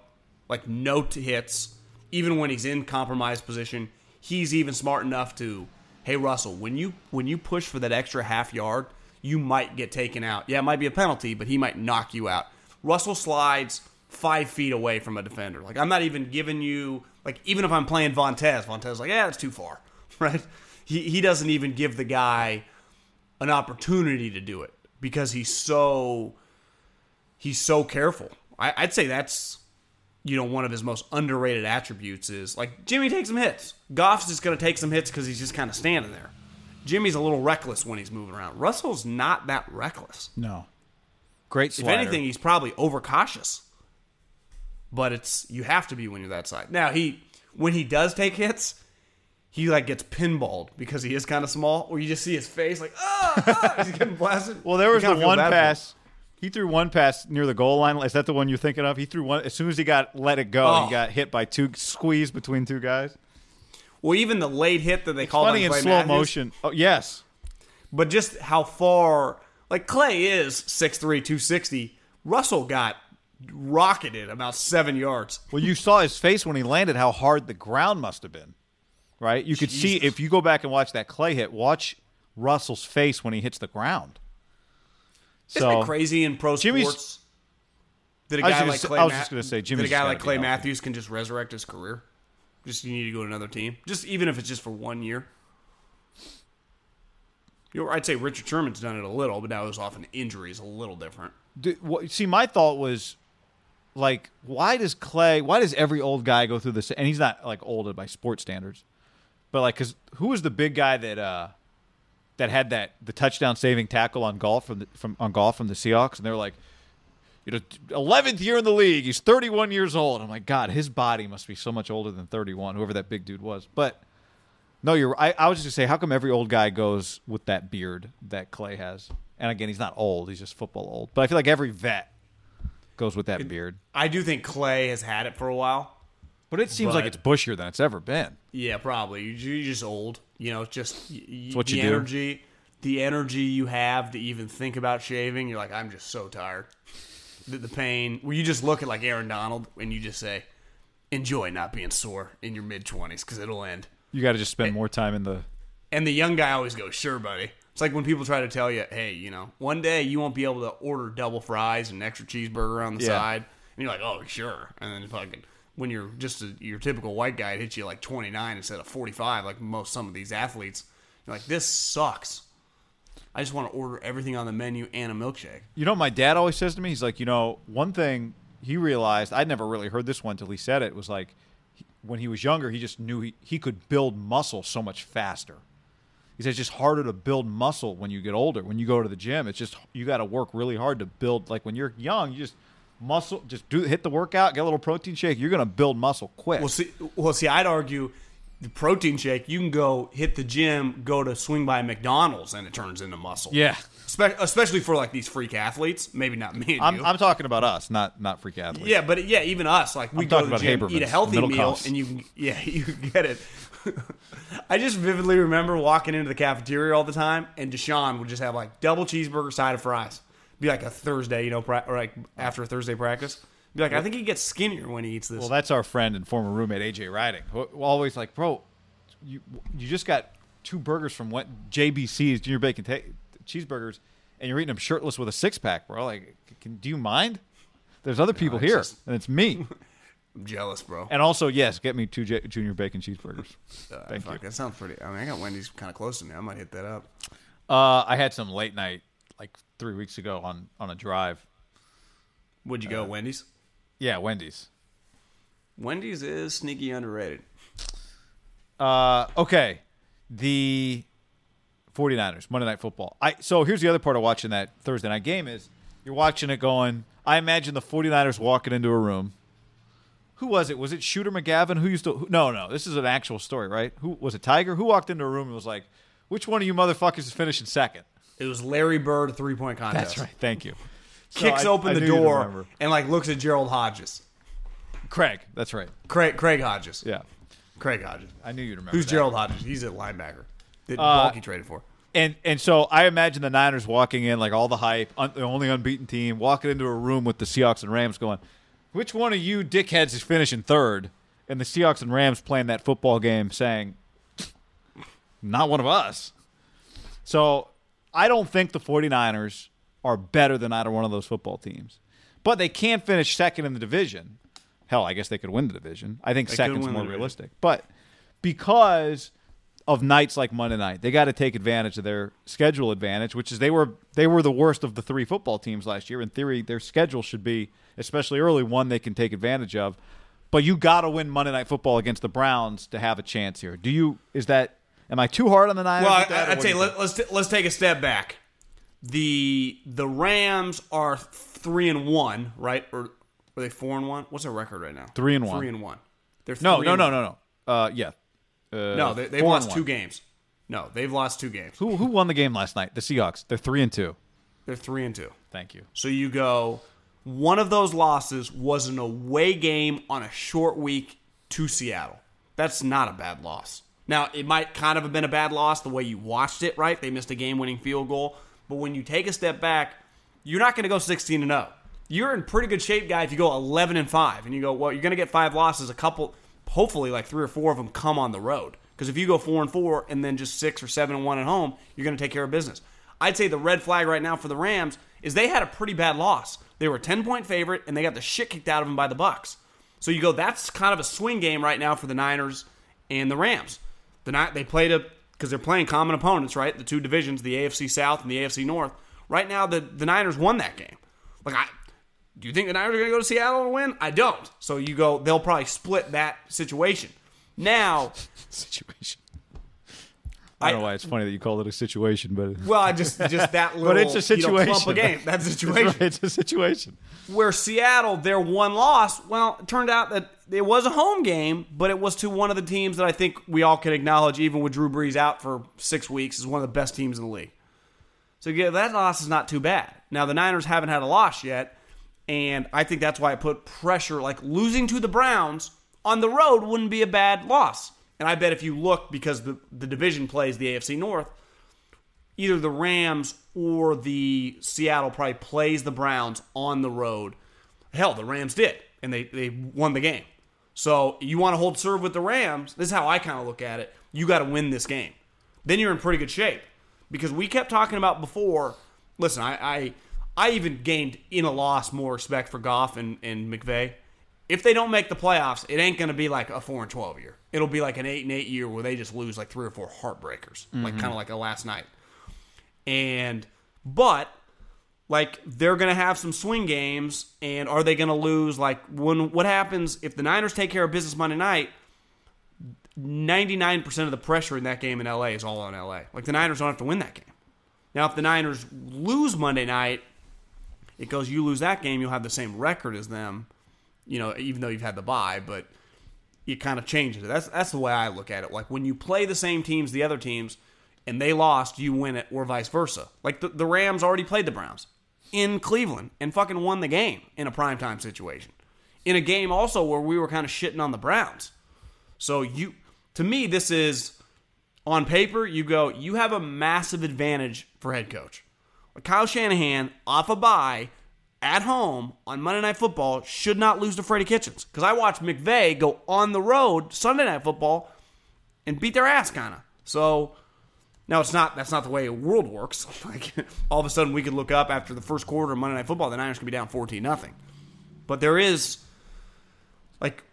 Like no t- hits, even when he's in compromised position. He's even smart enough to, hey Russell, when you when you push for that extra half yard, you might get taken out. Yeah, it might be a penalty, but he might knock you out. Russell slides five feet away from a defender. Like I'm not even giving you like even if I'm playing Vontaze, Vontaze like yeah, that's too far, right? He he doesn't even give the guy an opportunity to do it because he's so he's so careful. I, I'd say that's you know one of his most underrated attributes is like Jimmy takes some hits. Goff's just going to take some hits because he's just kind of standing there. Jimmy's a little reckless when he's moving around. Russell's not that reckless. no. Great If anything, he's probably overcautious. But it's you have to be when you're that side. Now he when he does take hits, he like gets pinballed because he is kind of small, or you just see his face like ah, ah he's getting blasted. Well, there was the one bad for him. pass. He threw one pass near the goal line. Is that the one you're thinking of? He threw one as soon as he got let it go. Oh. He got hit by two squeeze between two guys. Well, even the late hit that they called Funny in Clay slow Matthews, motion. Oh yes, but just how far like Clay is 6'3", 260. Russell got rocketed about seven yards. Well, you saw his face when he landed. How hard the ground must have been, right? You could see if you go back and watch that Clay hit. Watch Russell's face when he hits the ground. Isn't So it crazy in pro Jimmy's- sports that a I was guy like say- Clay I was just gonna say, that a guy like Clay. Matthews can just resurrect his career? Just you need to go to another team, just even if it's just for one year. You know, I'd say Richard Sherman's done it a little, but now was often injuries a little different. What- see, my thought was like, why does Clay? Why does every old guy go through this? And he's not like old by sports standards, but like, because who was the big guy that uh that had that the touchdown saving tackle on Goff from the, from on Goff from the Seahawks? And they're like, you know, eleventh year in the league. He's thirty one years old. I'm like, God, his body must be so much older than thirty one. Whoever that big dude was, but. No, you're. I, I was just gonna say, how come every old guy goes with that beard that Clay has? And again, he's not old; he's just football old. But I feel like every vet goes with that beard. I do think Clay has had it for a while. But it seems like it's bushier than it's ever been. Yeah, probably. You- You're just old. You know, just y- y- what the you do. energy, the energy you have to even think about shaving. You're like, I'm just so tired. The, the pain. Where you just look at like Aaron Donald and you just say, enjoy not being sore in your mid 20s because it'll end. You got to just spend more time in the. And the young guy always goes, sure, buddy. It's like when people try to tell you, hey, you know, one day you won't be able to order double fries and an extra cheeseburger on the Yeah. side. And you're like, oh, sure. And then fucking, when you're just a, your typical white guy, it hits you like 29 instead of 45, like most some of these athletes. You're like, this sucks. I just want to order everything on the menu and a milkshake. You know, my dad always says to me, he's like, you know, one thing he realized, I'd never really heard this one until he said it, was like, he- when he was younger, he just knew he, he could build muscle so much faster. He says it's just harder to build muscle when you get older. When you go to the gym, it's just you got to work really hard to build. Like when you're young, you just muscle, just do hit the workout, get a little protein shake. You're gonna build muscle quick. Well, see, well, see, I'd argue the protein shake, you can go hit the gym, go to swing by McDonald's, and it turns into muscle. yeah, Spe- especially for like these freak athletes. Maybe not me I'm. I'm talking about us, not not freak athletes. yeah, but yeah, even us, like we I'm go to the gym, eat a healthy meal, class. and you can, yeah, you can get it. I just vividly remember walking into the cafeteria all the time, and Deshaun would just have like double cheeseburger, side of fries. Be like a Thursday, you know, pra- or like after a Thursday practice. Be like, I think he gets skinnier when he eats this. Well, that's our friend and former roommate AJ Riding. Always like, bro, you you just got two burgers from what JBC's Junior Bacon ta- cheeseburgers, and you're eating them shirtless with a six pack, bro. Like, can, do you mind? There's other people it's here, just- and it's me. I'm jealous, bro. and also, yes, get me two J- Junior Bacon cheeseburgers. Uh, Thank fuck, you. That sounds pretty. I mean, I got Wendy's kind of close to me. I might hit that up. Uh, I had some late night like three weeks ago on on a drive. Would you Uh, go Wendy's? Yeah, Wendy's. Wendy's is sneaky underrated. Uh, okay. The 49ers, Monday Night Football. I So here's the other part of watching that Thursday night game is you're watching it going, I imagine the 49ers walking into a room. Who was it? Was it Shooter McGavin? Who used to. Who, no, no. This is an actual story, right? Who Was it Tiger? Who walked into a room and was like, which one of you motherfuckers is finishing second? It was Larry Bird three point contest. That's right. Thank you. So Kicks I- open I the knew door remember. and like looks at Gerald Hodges. Craig. That's right. Craig Craig Hodges. Yeah. Craig Hodges. I knew you'd remember. Who's that. Gerald Hodges? He's a linebacker. That Uh, traded for. And and so I imagine the Niners walking in like all the hype, un, the only unbeaten team, walking into a room with the Seahawks and Rams, going, "Which one of you dickheads is finishing third? And the Seahawks and Rams playing that football game, saying, "Not one of us." So I don't think the 49ers are better than either one of those football teams, but they can't finish second in the division. Hell, I guess they could win the division. I think They second's more realistic, but because of nights like Monday night. They got to take advantage of their schedule advantage, which is they were they were the worst of the three football teams last year. In theory, their schedule should be, especially early, one they can take advantage of. But you got to win Monday night football against the Browns to have a chance here. Do you? Is that? Am I too hard on the Niners? Well, I, I'd say let, think? let's t- let's take a step back. The the Rams are three and one, right? Or are they four and one? What's their record right now? Three and one. Three and one. They're no, no, no, no, no. Uh, yeah. Uh, No, they, they've lost two games. No, they've lost two games. Who who won the game last night? The Seahawks. They're three and two. They're three and two. Thank you. So you go. One of those losses was an away game on a short week to Seattle. That's not a bad loss. Now it might kind of have been a bad loss the way you watched it. Right? They missed a game-winning field goal. But when you take a step back, you're not going to go 16 and 0. you're in pretty good shape, guy. If you go 11 and five, and you go, well, you're going to get five losses. A couple, hopefully, like three or four of them come on the road. Because if you go four and four, and then just six or seven and one at home, you're going to take care of business. I'd say the red flag right now for the Rams is they had a pretty bad loss. They were a 10 point favorite, and they got the shit kicked out of them by the Bucks. So you go, that's kind of a swing game right now for the Niners and the Rams. The night they played a because they're playing common opponents, right? The two divisions, the AFC South and the AFC North. Right now, the the Niners won that game. Like, I do you think the Niners are going to go to Seattle and win? I don't. So you go, they'll probably split that situation. Now, situation. I don't know why it's funny that you call it a situation, but well, I just just that little, but it's a situation. You know, clump of game. That's a situation. Right, it's a situation. Where Seattle, their one loss, well, it turned out that it was a home game, but it was to one of the teams that I think we all can acknowledge, even with Drew Brees out for six weeks, is one of the best teams in the league. So yeah, that loss is not too bad. Now the Niners haven't had a loss yet, and I think that's why I put pressure. Like losing to the Browns on the road wouldn't be a bad loss. And I bet if you look, because the, the division plays the AFC North, either the Rams or the Seattle probably plays the Browns on the road. Hell, the Rams did, and they, they won the game. So you want to hold serve with the Rams. This is how I kind of look at it. You got to win this game. Then you're in pretty good shape. Because we kept talking about before, listen, I, I I even gained in a loss more respect for Goff and, and McVay. If they don't make the playoffs, it ain't gonna be like a four and twelve year. It'll be like an eight and eight year where they just lose like three or four heartbreakers, mm-hmm. like kind of like a last night. And but like they're gonna have some swing games, and are they gonna lose? Like when what happens if the Niners take care of business Monday night? 99% of the pressure in that game in LA is all on LA. Like the Niners don't have to win that game. Now, if the Niners lose Monday night, it goes you lose that game, you'll have the same record as them, you know, even though you've had the bye, but it kind of changes it. That's that's the way I look at it. Like when you play the same teams, the other teams, and they lost, you win it, or vice versa. Like the, the Rams already played the Browns in Cleveland and fucking won the game in a primetime situation. In a game also where we were kind of shitting on the Browns. So you to me, this is on paper, you go, you have a massive advantage for head coach. Kyle Shanahan, off a bye, at home on Monday Night Football, should not lose to Freddie Kitchens. Because I watched McVay go on the road Sunday Night Football and beat their ass, kind of. So now it's not that's not the way the world works. Like all of a sudden we could look up after the first quarter of Monday Night Football, the Niners could be down fourteen nothing. But there is like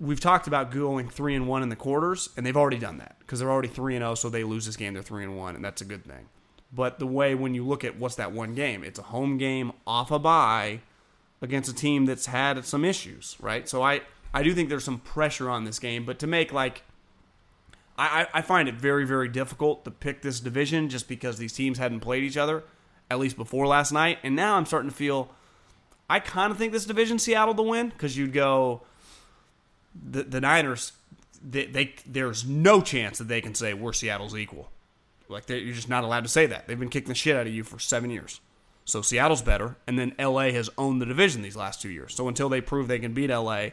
we've talked about going three and one in the quarters, and they've already done that because they're already three and zero. Oh, so they lose this game, they're three and one, and that's a good thing. But the way when you look at what's that one game, it's a home game off a bye against a team that's had some issues, right? So I I do think there's some pressure on this game, but to make like I, I find it very, very difficult to pick this division just because these teams hadn't played each other, at least before last night. And now I'm starting to feel I kind of think this division Seattle to win because you'd go, the, the Niners, they, they, there's no chance that they can say we're Seattle's equal. Like you're just not allowed to say that. They've been kicking the shit out of you for seven years. So Seattle's better, and then LA has owned the division these last two years. So until they prove they can beat LA,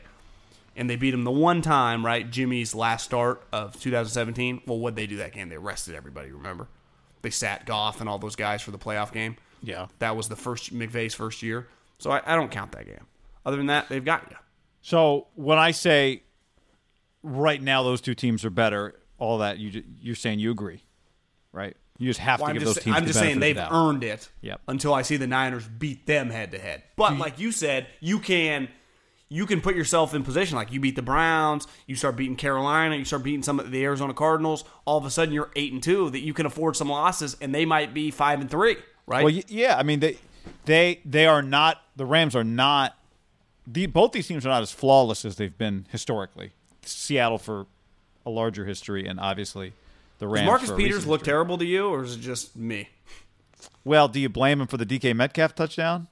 and they beat them the one time, right? Jimmy's last start of 2017. Well, what they do that game? They arrested everybody. Remember? They sat Goff and all those guys for the playoff game. Yeah, that was the first McVay's first year. So I, I don't count that game. Other than that, they've got you. So when I say right now those two teams are better, all that you you're saying you agree, right? You just have well, to I'm give just, those teams. I'm just saying they've earned it. Yep. Until I see the Niners beat them head to head. But you, like you said, you can you can put yourself in position. Like you beat the Browns, you start beating Carolina, you start beating some of the Arizona Cardinals. All of a sudden, you're eight and two. That you can afford some losses, and they might be five and three. Right? Well, yeah. I mean, they they they are not. The Rams are not the, both these teams are not as flawless as they've been historically. Seattle for a larger history, and obviously the Rams. Does Marcus Peters look history. terrible to you, or is it just me? Well, do you blame him for the DK Metcalf touchdown?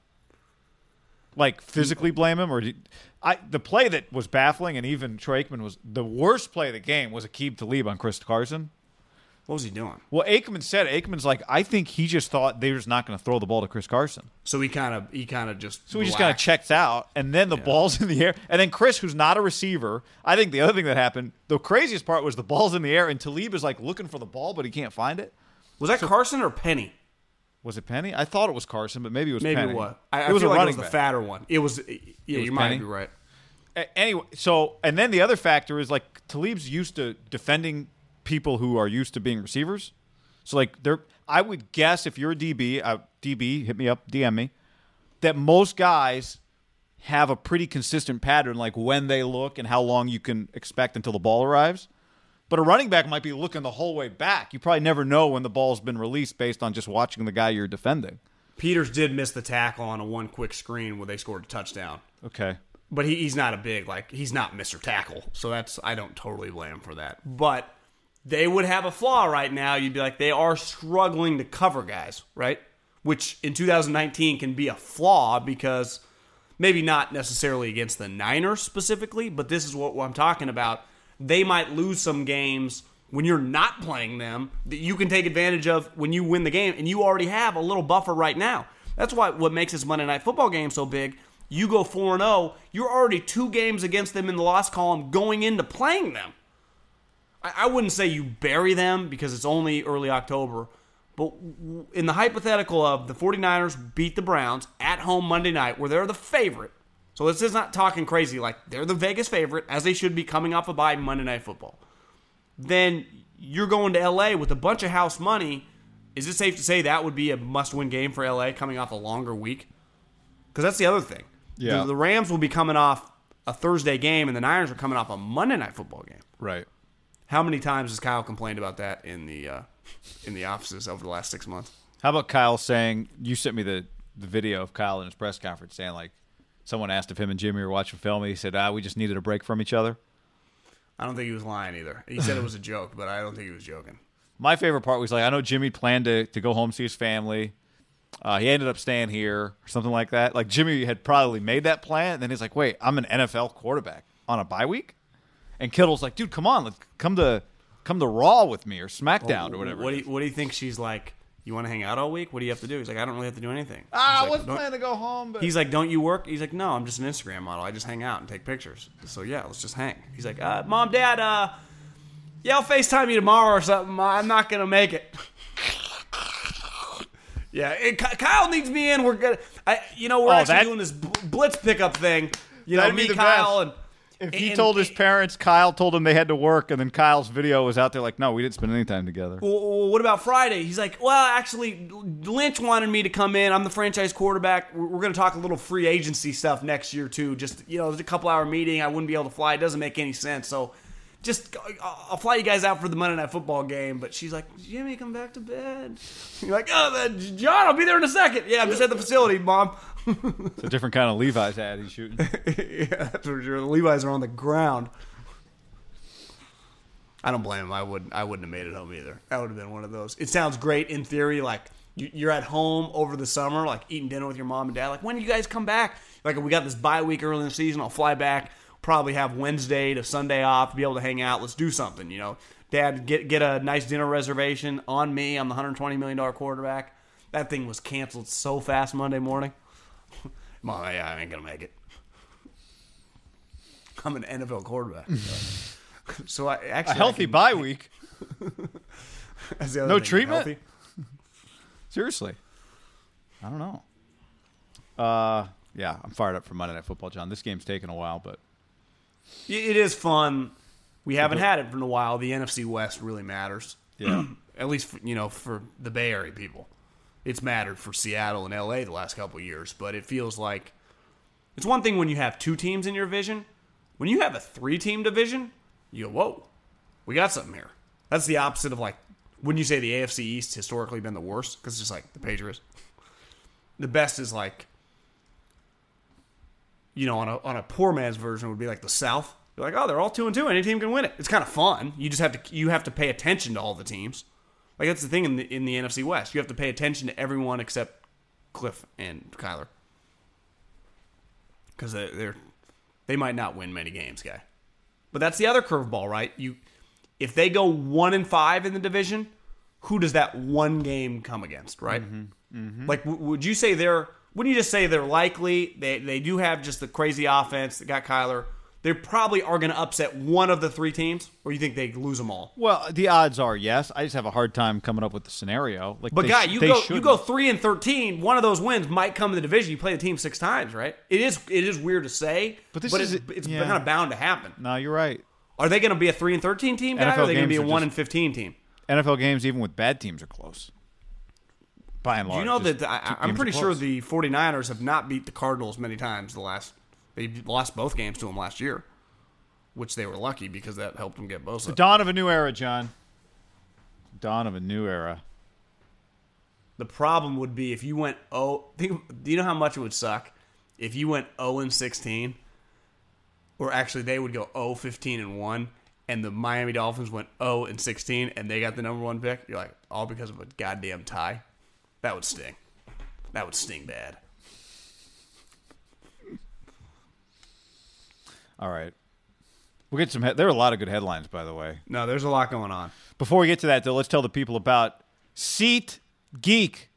Like physically blame him, or you, I the play that was baffling, and even Troy Aikman was the worst play of the game was Aqib Talib on Chris Carson. What was he doing? Well, Aikman said Aikman's like I think he just thought they were just not going to throw the ball to Chris Carson. So he kind of he kind of just so he just kind of checked out, and then the yeah. ball's in the air, and then Chris, who's not a receiver, I think the other thing that happened, the craziest part was the ball's in the air, and Talib is like looking for the ball, but he can't find it. Was that so, Carson or Penny? Was it Penny? I thought it was Carson, but maybe it was Maybe Penny. what? I, I it was a like running it was back. the fatter one. It was. Yeah, was you might Penny? be right. A- Anyway, so and then the other factor is like Talib's used to defending people who are used to being receivers. So like they're I would guess if you're a DB, uh, DB hit me up, DM me, that most guys have a pretty consistent pattern like when they look and how long you can expect until the ball arrives. But a running back might be looking the whole way back. You probably never know when the ball's been released based on just watching the guy you're defending. Peters did miss the tackle on a one quick screen where they scored a touchdown. Okay. But he, he's not a big like he's not Mr. Tackle, so that's I don't totally blame him for that. But they would have a flaw right now. You'd be like they are struggling to cover guys, right? Which in 2019 can be a flaw because maybe not necessarily against the Niners specifically, but this is what I'm talking about. They might lose some games when you're not playing them that you can take advantage of when you win the game, and you already have a little buffer right now. That's why what makes this Monday Night Football game so big. You go four and zero. You're already two games against them in the loss column going into playing them. I, I wouldn't say you bury them because it's only early October. But in the hypothetical of the 49ers beat the Browns at home Monday night, where they're the favorite. So this is not talking crazy. Like they're the Vegas favorite, as they should be coming off a bye Monday Night Football. Then you're going to LA with a bunch of house money. Is it safe to say that would be a must-win game for LA coming off a longer week? Because that's the other thing. Yeah. The, the Rams will be coming off a Thursday game, and the Niners are coming off a Monday Night Football game. Right. How many times has Kyle complained about that in the uh, in the offices over the last six months? How about Kyle saying you sent me the, the video of Kyle in his press conference saying like someone asked if him and Jimmy were watching film and he said, Ah, we just needed a break from each other. I don't think he was lying either. He said it was a joke, but I don't think he was joking. My favorite part was like I know Jimmy planned to, to go home see his family. Uh, he ended up staying here or something like that. Like Jimmy had probably made that plan, and then he's like, "Wait, I'm an NFL quarterback on a bye week," and Kittle's like, "Dude, come on, let's come to come to Raw with me or SmackDown or whatever." What do you, what do you think she's like? You want to hang out all week? What do you have to do? He's like, I don't really have to do anything. ah, I He's like, wasn't planning to go home, but He's like, don't you work? He's like, no, I'm just an Instagram model. I just hang out and take pictures. So yeah, let's just hang. He's like, uh, mom, dad, uh, yeah, I'll Facetime you tomorrow or something. I'm not gonna make it. yeah, and Ky- Kyle needs me in. We're gonna, I, you know, we're Oh, actually that- doing this blitz pickup thing. You know, That'd me, Kyle, best. and if he and- told his parents, Kyle told him they had to work, and then Kyle's video was out there like, "No, we didn't spend any time together." Well, what about Friday? He's like, well, actually, Lynch wanted me to come in. I'm the franchise quarterback. We're, we're going to talk a little free agency stuff next year too. Just you know, it's a couple hour meeting. I wouldn't be able to fly. It doesn't make any sense. So, just I'll fly you guys out for the Monday Night Football game. But she's like, Jimmy, come back to bed. You're like, oh, John, I'll be there in a second. Yeah, I'm just at the facility, mom. It's a different kind of Levi's ad he's shooting. yeah, that's for sure. The Levi's are on the ground. I don't blame him. I wouldn't. I wouldn't have made it home either. That would have been one of those. It sounds great in theory. Like you- you're at home over the summer, like eating dinner with your mom and dad. Like when do you guys come back? Like we got this bye week early in the season. I'll fly back. Probably have Wednesday to Sunday off. to Be able to hang out. Let's do something. You know, Dad, get get a nice dinner reservation on me. I'm the 120 million dollar quarterback. That thing was canceled so fast Monday morning. Mom, yeah, I ain't gonna make it. I'm an NFL quarterback. so I actually A healthy can- bye week. that's the other No thing, treatment? healthy. Seriously, I don't know. Uh, yeah, I'm fired up for Monday Night Football, John. This game's taken a while, but It is fun. We haven't had it for a while. The NFC West really matters. yeah, At least for, you know for the Bay Area people, it's mattered for Seattle and LA the last couple of years. But it feels like it's one thing when you have two teams in your division. When you have a three-team division, you go, "Whoa, we got something here." That's the opposite of like wouldn't you say the AFC East historically been the worst because it's just like the Patriots. The best is like you know, on a on a poor man's version would be like the South. You're like, oh, they're all two and two. Any team can win it. It's kind of fun. You just have to you have to pay attention to all the teams. Like that's the thing in the in the NFC West. You have to pay attention to everyone except Cliff and Kyler because they, they're they might not win many games, guy. But that's the other curveball, right? You if they go one and five in the division, who does that one game come against, right? Mm-hmm. Mm-hmm. Like, w- would you say they're? Wouldn't you just say they're likely? They they do have just the crazy offense that got Kyler. they probably are going to upset one of the three teams, or you think they lose them all? Well, the odds are yes. I just have a hard time coming up with the scenario. Like, But they guy, you go you shouldn't. go three and thirteen. One of those wins might come in the division. You play the team six times, right? It is it is weird to say, But this but is- it's, it's yeah. kind of bound to happen. No, you're right. Are they going to be a three and thirteen team guy, or are they going to be a one just- and fifteen team? NFL games, even with bad teams, are close. By and Do large, you know just that I, I'm pretty sure the 49ers have not beat the Cardinals many times the last. They lost both games to them last year, which they were lucky because that helped them get both. the dawn of a new era, John. Dawn of a new era. The problem would be if you went oh, think, do you know how much it would suck if you went 0 and 16, or actually they would go 0 15 and one, and the Miami Dolphins went 0 and 16, and they got the number one pick. You're like all because of a goddamn tie. That would sting. That would sting bad. All right. We'll get some. He- there are a lot of good headlines, by the way. No, there's a lot going on. Before we get to that, though, let's tell the people about Seat Geek.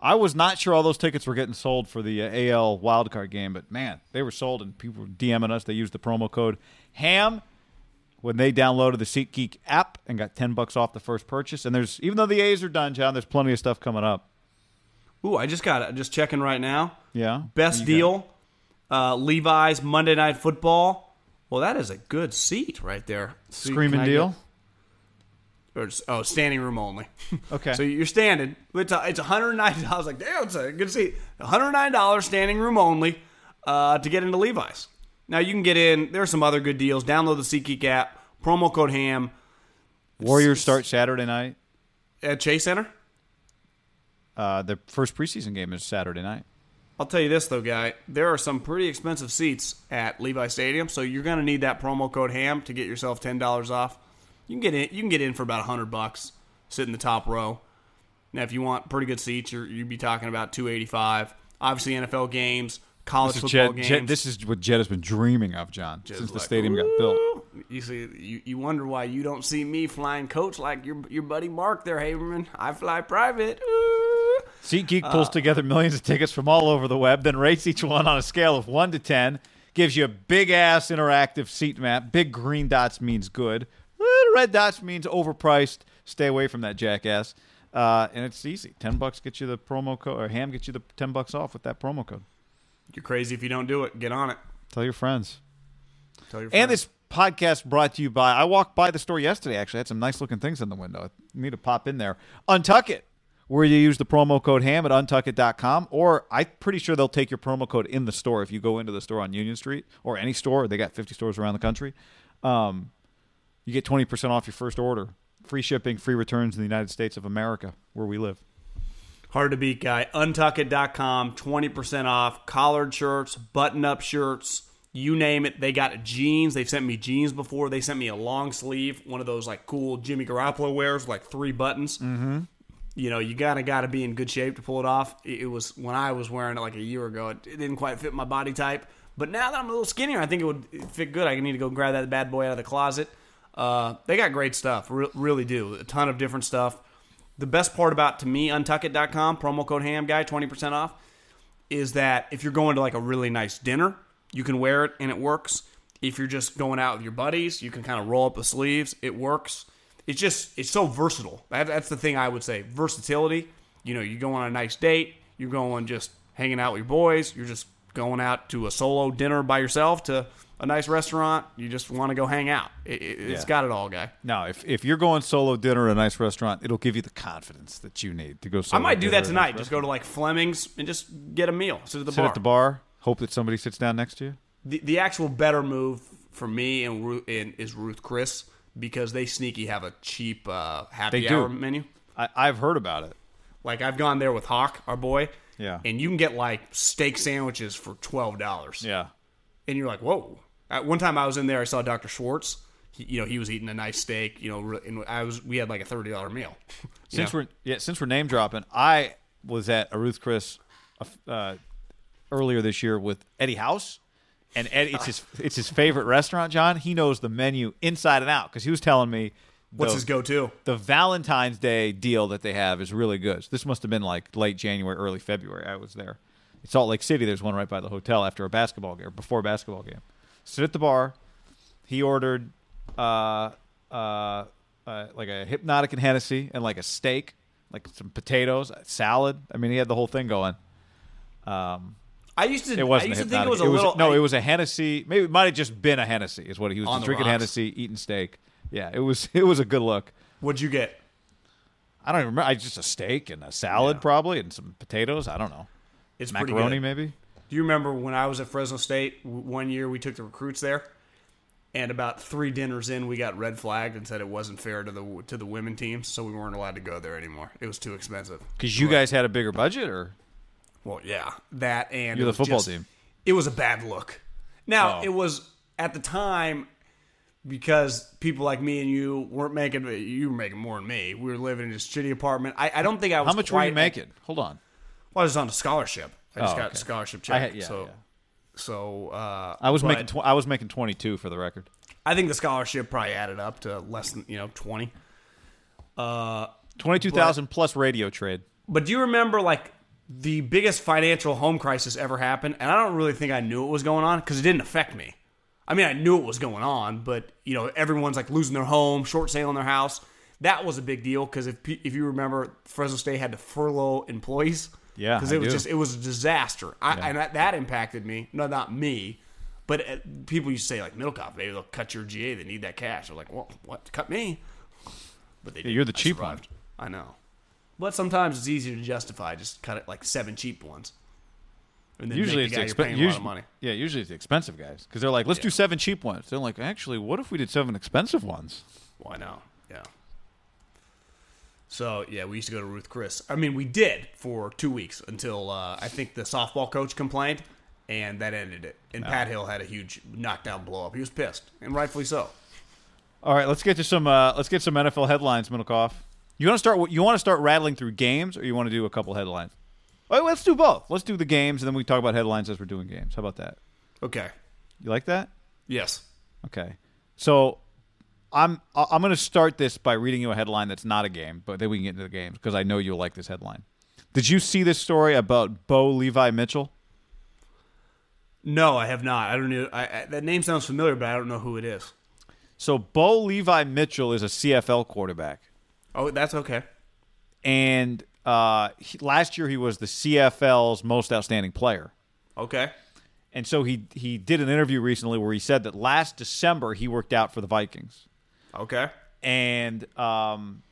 I was not sure all those tickets were getting sold for the uh, AL wildcard game, but man, they were sold, and people were DMing us. They used the promo code HAM when they downloaded the SeatGeek app and got ten bucks off the first purchase. And there's even though the A's are done, John, there's plenty of stuff coming up. Ooh, I just got it. Just checking right now. Yeah, Best deal, uh, Levi's Monday Night Football. Well, that is a good seat right there. can Screaming deal. get- or just- oh, standing room only. Okay. so you're standing. It's a, it's 109. I was like, damn, it's a good seat. 109 dollars standing room only uh, to get into Levi's. Now you can get in. There are some other good deals. Download the SeatGeek app. Promo code Ham Warriors start Saturday night. at Chase Center. Uh, the first preseason game is Saturday night. I'll tell you this though, guy. There are some pretty expensive seats at Levi Stadium, so you're gonna need that promo code HAM to get yourself ten dollars off. You can get in. You can get in for about hundred bucks, sit in the top row. Now, if you want pretty good seats, you're, you'd be talking about two eighty five. Obviously, NFL games, college football Jed, games. Jed- this is what Jed has been dreaming of, John, Jed's since the like, stadium got built. You see, you, you wonder why you don't see me flying coach like your your buddy Mark there, Haberman. I fly private. Ooh. SeatGeek pulls together millions of tickets from all over the web, then rates each one on a scale of 1 to 10, gives you a big ass interactive seat map. Big green dots means good, little red dots means overpriced. Stay away from that jackass. Uh, and it's easy. 10 bucks gets you the promo code, or Ham gets you the 10 bucks off with that promo code. You're crazy if you don't do it. Get on it. Tell your friends. Tell your friends. And this podcast brought to you by. I walked by the store yesterday. Actually, had some nice looking things in the window. I need to pop in there. Untuckit, where you use the promo code ham at untuckit.com, or I'm pretty sure they'll take your promo code in the store if you go into the store on Union Street or any store. They got 50 stores around the country. Um, you get 20% off your first order. Free shipping, free returns in the United States of America, where we live. Hard to beat, guy. Untuckit.com, 20% off. Collared shirts, button up shirts, you name it. They got jeans. They've sent me jeans before. They sent me a long sleeve, one of those like cool Jimmy Garoppolo wears, with, like three buttons. Mm-hmm. You know, you gotta gotta be in good shape to pull it off. It was when I was wearing it like a year ago. It, it didn't quite fit my body type, but now that I'm a little skinnier, I think it would fit good. I need to go grab that bad boy out of the closet. Uh, they got great stuff, re- really do. A ton of different stuff. The best part about to me untuckit.com promo code ham guy 20% off is that if you're going to like a really nice dinner, you can wear it and it works. If you're just going out with your buddies, you can kind of roll up the sleeves. It works. It's just it's so versatile. That, that's the thing I would say. Versatility. You know, you go on a nice date, you're going just hanging out with your boys, you're just going out to a solo dinner by yourself to a nice restaurant, you just want to go hang out. It, It's Yeah. got it all, guy. Now, if, if you're going solo dinner at a nice restaurant, it'll give you the confidence that you need to go I might do that at a nice tonight. Just go to like Fleming's and just get a meal. Sit at the sit bar. at the bar, hope that somebody sits down next to you. the, the actual better move for me and, and is Ruth Chris because they sneaky have a cheap uh, happy hour menu. I, I've heard about it. Like I've gone there with Hawk, our boy. Yeah. And you can get like steak sandwiches for twelve dollars. Yeah. And you're like, whoa. At one time I was in there, I saw Dr. Schwartz. He, you know, he was eating a nice steak. You know, and I was. We had like a thirty dollar meal. Since know? we're yeah, since we're name dropping, I was at a Ruth Chris uh, earlier this year with Eddie House, and Eddie, it's his it's his favorite restaurant. John, he knows the menu inside and out because he was telling me what's the, his go to? the Valentine's Day deal that they have is really good. This must have been like late January, early February. I was there. It's Salt Lake City. There's one right by the hotel after a basketball game, before a basketball game. Sit at the bar, he ordered uh, uh, uh, like a Hpnotiq and Hennessy and like a steak, like some potatoes, salad. I mean, he had the whole thing going. Um, I used to. it wasn't I used a to think it was a little. no, I- it was a Hennessy. Maybe it might have just been a Hennessy. Is what he was just drinking rocks. Hennessy, eating steak. Yeah, it was it was a good look. What'd you get? I don't even remember. I just a steak and a salad Yeah. probably and some potatoes. I don't know. It's pretty Macaroni maybe. Do you remember when I was at Fresno State one year? We took the recruits there, and about three dinners in, we got red flagged and said it wasn't fair to the to the women teams, so we weren't allowed to go there anymore. It was too expensive. Because you guys had a bigger budget, or Well, yeah, that and You're the football just- team. It was a bad look. Now Oh. it was at the time because people like me and you weren't making. You were making more than me. We were living in a shitty apartment. I, I don't think I was. how much were you making? Hold on. Well, I was on a scholarship. I just Oh, got okay. a scholarship check. had, yeah, so, yeah. so uh, I was making tw- I was making twenty two for the record. I think the scholarship probably added up to less than you know twenty. Uh, Twenty two thousand plus radio trade. but do you remember like the biggest financial home crisis ever happened? And I don't really think I knew it was going on because it didn't affect me. I mean, I knew it was going on, but you know, everyone's like losing their home, short selling their house. That was a big deal because if if you remember, Fresno State had to furlough employees. Yeah, because I it was do. just it was a disaster. I, Yeah. And that, that impacted me. No, not me, but uh, people used to say like middle Middlekauff, maybe they'll cut your GA. They need that cash. I'm like, well, what? Cut me? But they Yeah, you're the. I cheap one. I know. But sometimes it's easier to justify. Just cut it like seven cheap ones. And then Usually it's the guy the you're paying expen- a lot usually, of money. Yeah, usually it's the expensive guys because they're like, let's do seven cheap ones. They're like, actually, what if we did seven expensive ones? Why not? Yeah. So yeah, we used to go to Ruth Chris. I mean, we did for two weeks until uh, I think the softball coach complained, and that ended it. And Pat Hill had a huge knockdown blow up. He was pissed, and rightfully so. All right, let's get to some. Uh, let's get some NFL headlines, Middlekauff. You want to start? You want to start rattling through games, or you want to do a couple headlines? Right, let's do both. Let's do the games, and then we talk about headlines as we're doing games. How about that? Okay. You like that? Yes. Okay. So I'm I'm going to start this by reading you a headline that's not a game, but then we can get into the games because I know you'll like this headline. Did you see this story about Bo Levi Mitchell? No, I have not. I don't know. I, I, that name sounds familiar, but I don't know who it is. So Bo Levi Mitchell is a CFL quarterback, Oh, that's okay. and uh, he, last year he was the CFL's most outstanding player. Okay. And so he he did an interview recently where he said that last December he worked out for the Vikings. Okay. and um,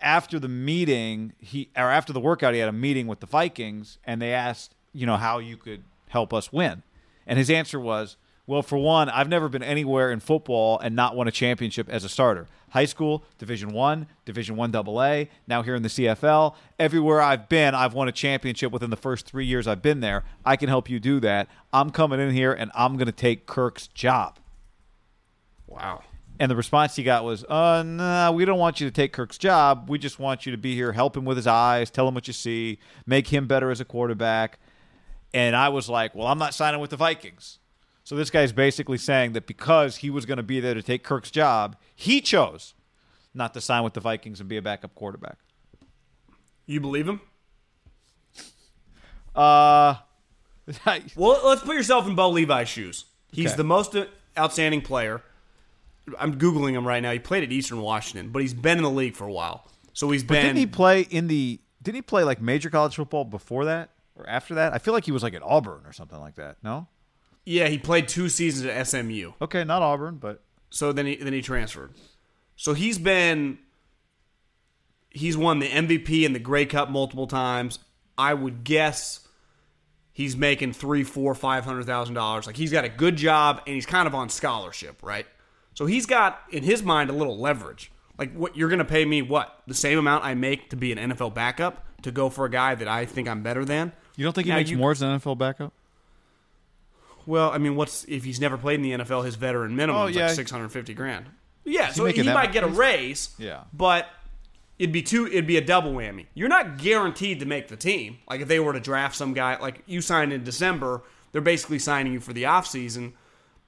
after the meeting, he or after the workout, he had a meeting with the Vikings, and they asked, you know, how you could help us win, and his answer was, well, for one, I've never been anywhere in football and not won a championship as a starter. High school, Division One, Division One Double A, now here in the CFL. Everywhere I've been, I've won a championship within the first three years I've been there. I can help you do that. I'm coming in here and I'm going to take Kirk's job. Wow. And the response he got was, uh, nah, we don't want you to take Kirk's job. We just want you to be here, help him with his eyes, tell him what you see, make him better as a quarterback. And I was like, well, I'm not signing with the Vikings. So this guy's basically saying that because he was going to be there to take Kirk's job, he chose not to sign with the Vikings and be a backup quarterback. You believe him? Uh, Well, let's put yourself in Bo Levi's shoes. He's Okay. the most outstanding player. I'm googling him right now. He played at Eastern Washington, but he's been in the league for a while. So he's but been. didn't he play in the? Didn't he play like major college football before that or after that? I feel like he was like at Auburn or something like that. No. Yeah, he played two seasons at SMU. Okay, not Auburn, but So then he then he transferred. So he's been he's won the MVP and the Grey Cup multiple times. I would guess he's making three, four, five hundred thousand dollars. Like he's got a good job and he's kind of on scholarship, right? So he's got in his mind a little leverage. Like what you're gonna pay me what? The same amount I make to be an NFL backup to go for a guy that I think I'm better than. you don't think he Now, makes you- more as an NFL backup? Well, I mean, what's if he's never played in the NFL? His veteran minimum Oh, is yeah. like six hundred fifty grand. Yeah, he so making he that might much? get a raise. Yeah. but it'd be two. It'd be a double whammy. You're not guaranteed to make the team. Like if they were to draft some guy, like you signed in December, they're basically signing you for the offseason.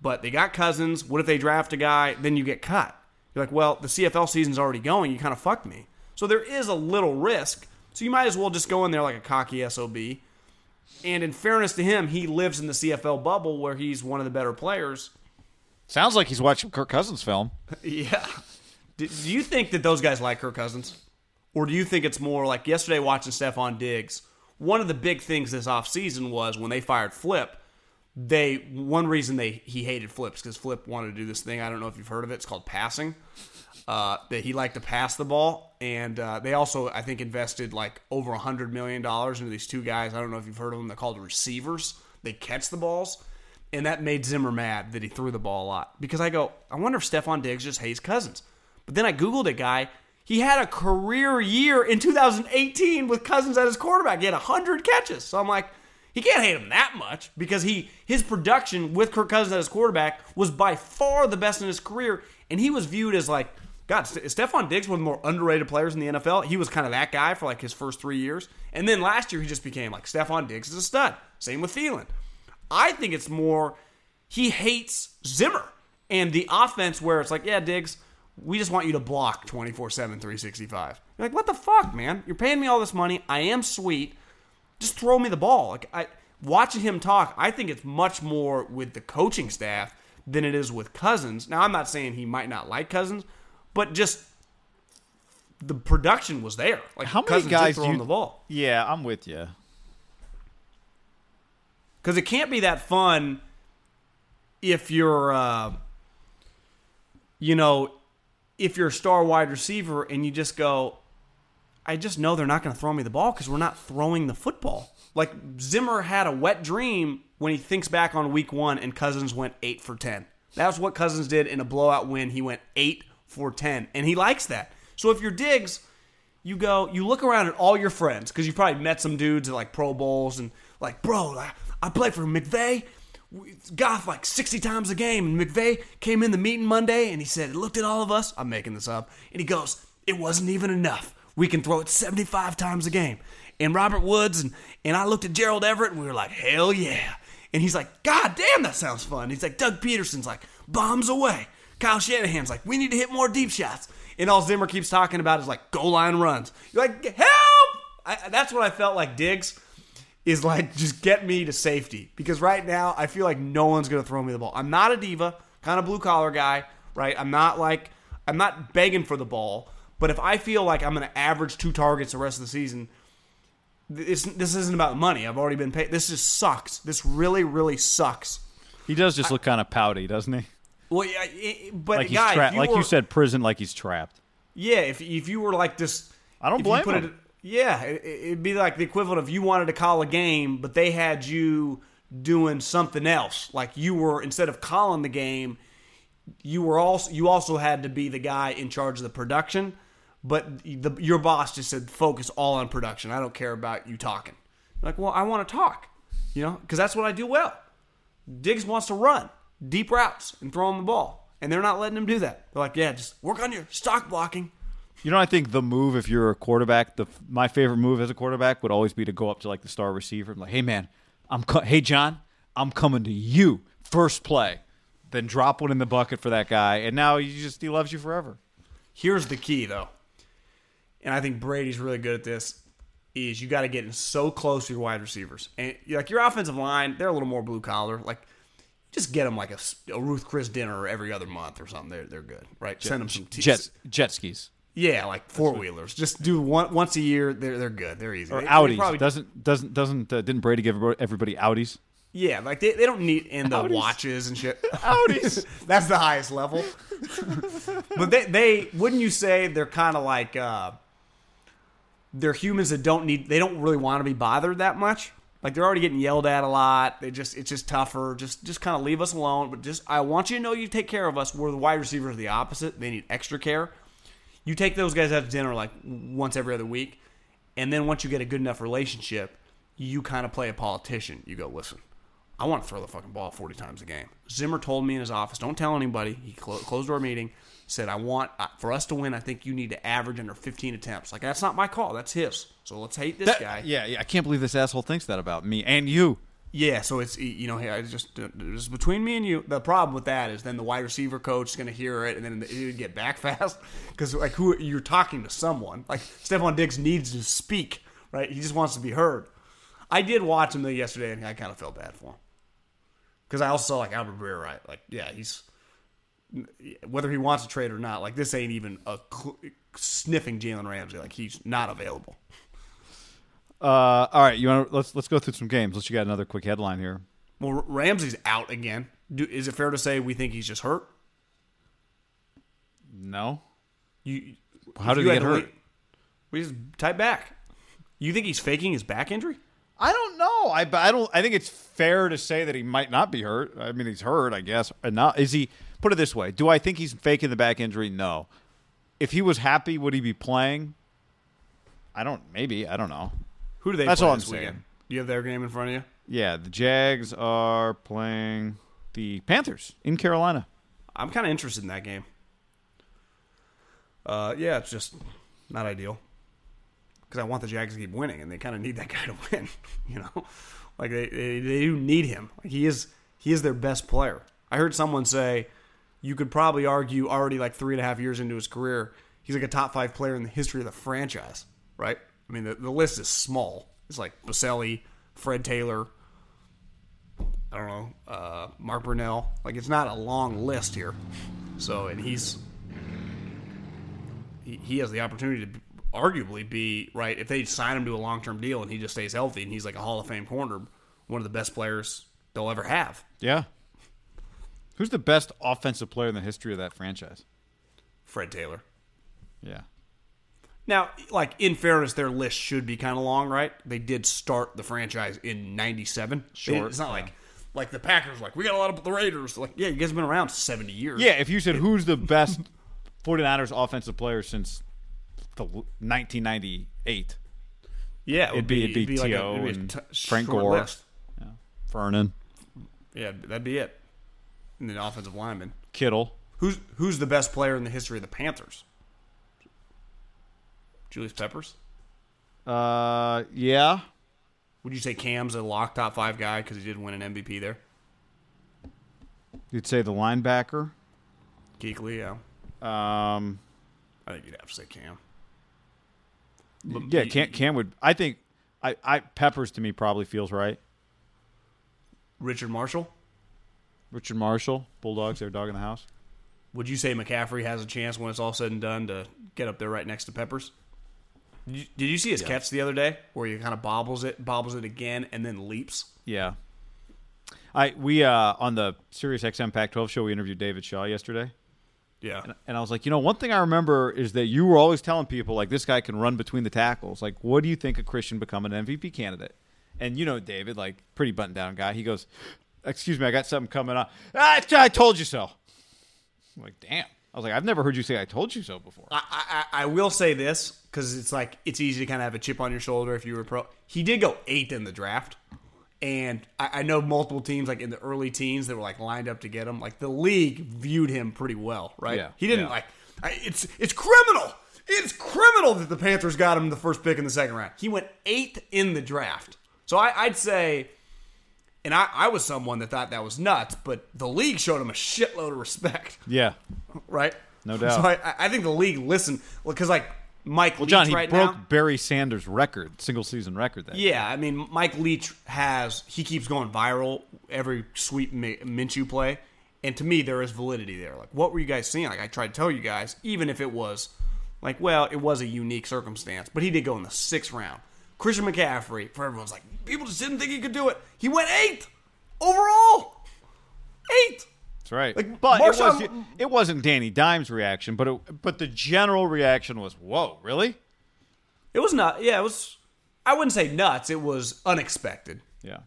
But they got Cousins. What if they draft a guy? Then you get cut. You're like, well, the CFL season's already going. You kind of fucked me. So there is a little risk. So you might as well just go in there like a cocky sob. And in fairness to him, he lives in the CFL bubble where he's one of the better players. Sounds like he's watching Kirk Cousins film. Yeah. Do, do you think that those guys like Kirk Cousins? Or do you think it's more like yesterday watching Stefon Diggs? One of the big things this offseason was when they fired Flip, they one reason they he hated Flips because Flip wanted to do this thing. I don't know if you've heard of it. It's called passing. Uh, that he liked to pass the ball, and uh, they also I think invested like over a hundred million dollars into these two guys. I don't know if you've heard of them. They're called receivers. They catch the balls, and that made Zimmer mad that he threw the ball a lot. Because I go, I wonder if Stefon Diggs just hates Cousins. But then I googled a guy. He had a career year in 2018 with Cousins at his quarterback. He had 100 catches. So I'm like, he can't hate him that much because he his production with Kirk Cousins as his quarterback was by far the best in his career, and he was viewed as like God. Stefon Diggs one of more underrated players in the NFL. He was kind of that guy for like his first three years, and then last year he just became like Stefon Diggs is a stud. Same with Thielen. I think it's more he hates Zimmer and the offense where it's like, yeah, Diggs, we just want you to block 24 7, 365. You're like, what the fuck, man? You're paying me all this money. I am sweet. Just throw me the ball. Like, I, watching him talk, I think it's much more with the coaching staff than it is with Cousins. Now, I'm not saying he might not like Cousins, but just the production was there. Like, How many Cousins guys did do throw you- the ball. Yeah, I'm with you. because it can't be that fun if you're uh, you know if you're a star wide receiver and you just go i just know they're not going to throw me the ball because we're not throwing the football like zimmer had a wet dream when he thinks back on week one and cousins went 8 for 10 that's what cousins did in a blowout win he went 8 for 10 and he likes that so if you're diggs you go, you look around at all your friends because you probably met some dudes at like Pro Bowls and like, bro, I, I played for McVay. Got like 60 times a game. And McVay came in the meeting Monday and he said, looked at all of us. I'm making this up. And he goes, it wasn't even enough. We can throw it 75 times a game. And Robert Woods and, and I looked at Gerald Everett and we were like, hell yeah. And he's like, God damn, that sounds fun. He's like, Doug Pederson's like, bombs away. Kyle Shanahan's like, we need to hit more deep shots. And all Zimmer keeps talking about is like goal line runs. You're like, help! I, that's what I felt like Diggs is like, just get me to safety. Because right now, I feel like no one's going to throw me the ball. I'm not a diva, kind of blue collar guy, right? I'm not like, I'm not begging for the ball. But if I feel like I'm going to average two targets the rest of the season, this, this isn't about money. I've already been paid. This just sucks. This really, really sucks. He does just look kind of pouty, doesn't he? Well, yeah, it- but Like if trapped. Like were- you said, prison. Like he's trapped. Yeah, if if you were like this, I don't blame put him. It, yeah, it, it'd be like the equivalent of you wanted to call a game, but they had you doing something else. Like you were instead of calling the game, you were also you also had to be the guy in charge of the production. But the, your boss just said focus all on production. I don't care about you talking. Like, well, I want to talk, you know, because that's what I do well. Diggs wants to run deep routes and throw him the ball, and they're not letting him do that. They're like, yeah, just work on your stock blocking. You know, I think the move if you're a quarterback, the my favorite move as a quarterback would always be to go up to like the star receiver and like, "Hey man, I'm co- hey John, I'm coming to you first play." Then drop one in the bucket for that guy, and now he just he loves you forever. Here's the key, though, and I think Brady's really good at this. Is you got to get in so close to your wide receivers, and like your offensive line, they're a little more blue collar. Like, just get them like a, a Ruth Chris dinner every other month or something. They're they're good, right? Send them some t- Jet jet skis Yeah, like four wheelers. Just do one once a year. They're they're good. They're easy. or They- they Audis. probably- doesn't doesn't doesn't uh, didn't Brady give everybody- everybody Audis? Yeah, like they, they don't need in the Audis. watches and shit. Audis. That's the highest level. but they they wouldn't you say they're kind of like uh they're humans that don't need they don't really want to be bothered that much. Like they're already getting yelled at a lot. They just it's just tougher. Just just kind of leave us alone. But just I want you to know you take care of us. Where the wide receivers are the opposite. They need extra care. You take those guys out to dinner like once every other week, and then once you get a good enough relationship, you kind of play a politician. You go, listen, I want to throw the fucking ball 40 times a game. Zimmer told me in his office, don't tell anybody. He clo- closed our meeting, said, I want, uh, for us to win, I think you need to average under 15 attempts. Like, that's not my call. That's his. So let's hate this That- guy. Yeah, yeah. I can't believe this asshole thinks that about me and you. Yeah, so it's you know, I just it's between me and you. The problem with that is then the wide receiver coach is going to hear it, and then it would get back fast because like who you're talking to someone like Stefon Diggs needs to speak, right? He just wants to be heard. I did watch him though yesterday, and I kind of felt bad for him because I also saw like Albert Breer, right? Like, yeah, he's whether he wants to trade or not, like this ain't even a cl- sniffing Jalen Ramsey. Like he's not available. Uh, all right, you want let's let's go through some games. Let's you got another quick headline here. Well, Ramsey's out again. Do, is it fair to say we think he's just hurt? No, You How did you he get hurt? wait- We just type back. You think he's faking his back injury? I don't know. I I don't. I think it's fair to say that he might not be hurt. I mean, he's hurt. I guess. And not. Is he? Put it this way: Do I think he's faking the back injury? No. If he was happy, would he be playing? I don't. Maybe. I don't know. Who do they? That's play all I'm this weekend? saying. Do you have their game in front of you? Yeah, the Jags are playing the Panthers in Carolina. I'm kind of interested in that game. Uh, yeah, it's just not ideal because I want the Jags to keep winning, and they kind of need that guy to win. You know, like they, they they do need him. Like he is he is their best player. I heard someone say you could probably argue already like three and a half years into his career, he's like a top five player in the history of the franchise. Right? I mean, the, the list is small. It's like Boselli, Fred Taylor, I don't know, uh, Mark Brunell. Like it's not a long list here. So, and he's he, he has the opportunity to arguably be right if they sign him to a long term deal and he just stays healthy and he's like a Hall of Fame corner, one of the best players they'll ever have. Yeah. Who's the best offensive player in the history of that franchise? Fred Taylor. Yeah. Now, like in fairness, their list should be kind of long, right? They did start the franchise in '97. Sure, it's not yeah. like like the Packers. Like we got a lot of the Raiders. Like yeah, you guys have been around seventy years. Yeah, if you said who's the best 49ers offensive player since the 1998, yeah, it would it'd be, it'd be, like a- T.O. it'd be a and t- Frank Gore, list. Vernon, Yeah, that'd be it. And then offensive lineman. Kittle. Who's who's the best player in the history of the Panthers? Julius Peppers. Uh, yeah. Would you say Cam's a lock top five guy because he did win an MVP there? You'd say the linebacker. Kuechly, yeah. Um, I think you'd have to say Cam. yeah, Cam, Cam would. I think. I, I Peppers to me probably feels right. Richard Marshall. Richard Marshall, Bulldogs, their dog in the house. Would you say McCaffrey has a chance when it's all said and done to get up there right next to Peppers? Did you, did you see his catch the other day where he kind of bobbles it, bobbles it again, and then leaps? Yeah. I we uh on the Sirius XM Pac-12 show we interviewed David Shaw yesterday. Yeah. And I was like, you know, one thing I remember is that you were always telling people like this guy can run between the tackles. Like, what do you think of Christian become an MVP candidate? And you know, David, like pretty buttoned down guy, he goes, "Excuse me, I got something coming up." Ah, I told you so. I'm like, damn. I was like, I've never heard you say "I told you so" before. I, I, I will say this because it's like it's easy to kind of have a chip on your shoulder if you were pro. He did go eighth in the draft, and I, I know multiple teams like in the early teens that were like lined up to get him. Like the league viewed him pretty well, right? Yeah, he didn't yeah. like I, it's it's criminal. It's criminal that the Panthers got him the first pick in the second round. He went eighth in the draft, so I, I'd say. And I, I was someone that thought that was nuts, but the league showed him a shitload of respect yeah. right? No doubt. So I, I think the league listened because like Mike Well, Leach John, he right broke now. Barry Sanders' record, single season record. That year. Yeah, I mean Mike Leach has he keeps going viral every sweet Mi- Minshew play, and to me there is validity there. Like, what were you guys seeing? Like I tried to tell you guys, even if it was like, well, it was a unique circumstance, but he did go in the sixth round. Christian McCaffrey, for everyone's like, people just didn't think he could do it. He went eighth overall. Eight. That's right. Like, but it, was, it wasn't Danny Dimes' reaction, but it, but the general reaction was, "Whoa, really?" It was not. Yeah, it was. I wouldn't say nuts. It was unexpected. Yeah.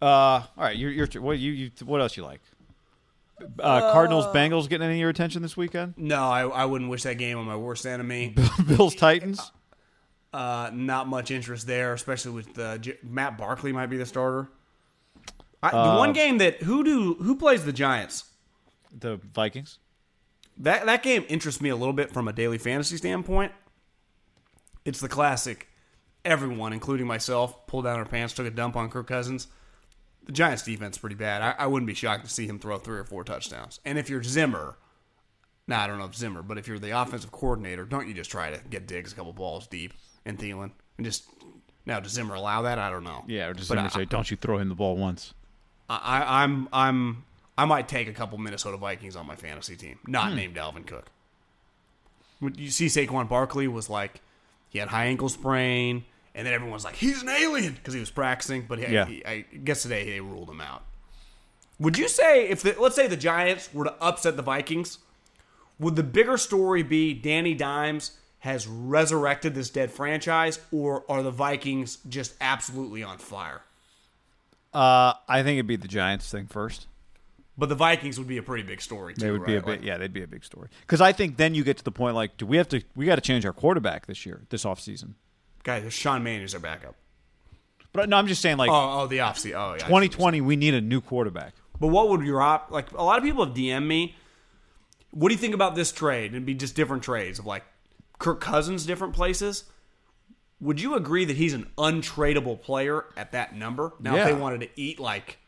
Uh, all right. You're, you're what you, you what else you like? Uh, Cardinals Bengals getting any of your attention this weekend? No, I, I wouldn't wish that game on my worst enemy. Bills Titans. Uh, not much interest there, especially with uh, J- Matt Barkley might be the starter. I, the Uh, one game that who do who plays the Giants? The Vikings. That that game interests me a little bit from a daily fantasy standpoint. It's the classic. Everyone, including myself, pulled down our pants, took a dump on Kirk Cousins. The Giants' defense is pretty bad. I, I wouldn't be shocked to see him throw three or four touchdowns. And if you're Zimmer, nah, I don't know if Zimmer, but if you're the offensive coordinator, don't you just try to get Diggs a couple balls deep and Thielen and just now does Zimmer allow that? I don't know. Yeah, or just But Zimmer I- say, "Don't you throw him the ball once." I, I'm I'm I might take a couple Minnesota Vikings on my fantasy team, not hmm. named Dalvin Cook. You see Saquon Barkley was like he had high ankle sprain, and then everyone's like he's an alien because he was practicing. But he, Yeah. he- I guess today they ruled him out. Would you say if the, let's say the Giants were to upset the Vikings, would the bigger story be Danny Dimes has resurrected this dead franchise, or are the Vikings just absolutely on fire? Uh, I think it'd be the Giants thing first. But the Vikings would be a pretty big story too. They would be a right? big, Like, yeah, they'd be a big story. Because I think then you get to the point like, do we have to? We got to change our quarterback this year, this offseason. guys, Sean Mannion is our backup. But no, I'm just saying like Oh, oh, the offseason. Oh, yeah. 2020, we need a new quarterback. But what would your op like? A lot of people have DM'd me. What do you think about this trade? It'd be just different trades of like Kirk Cousins, different places. Would you agree that he's an untradeable player at that number? Now, if they wanted to eat like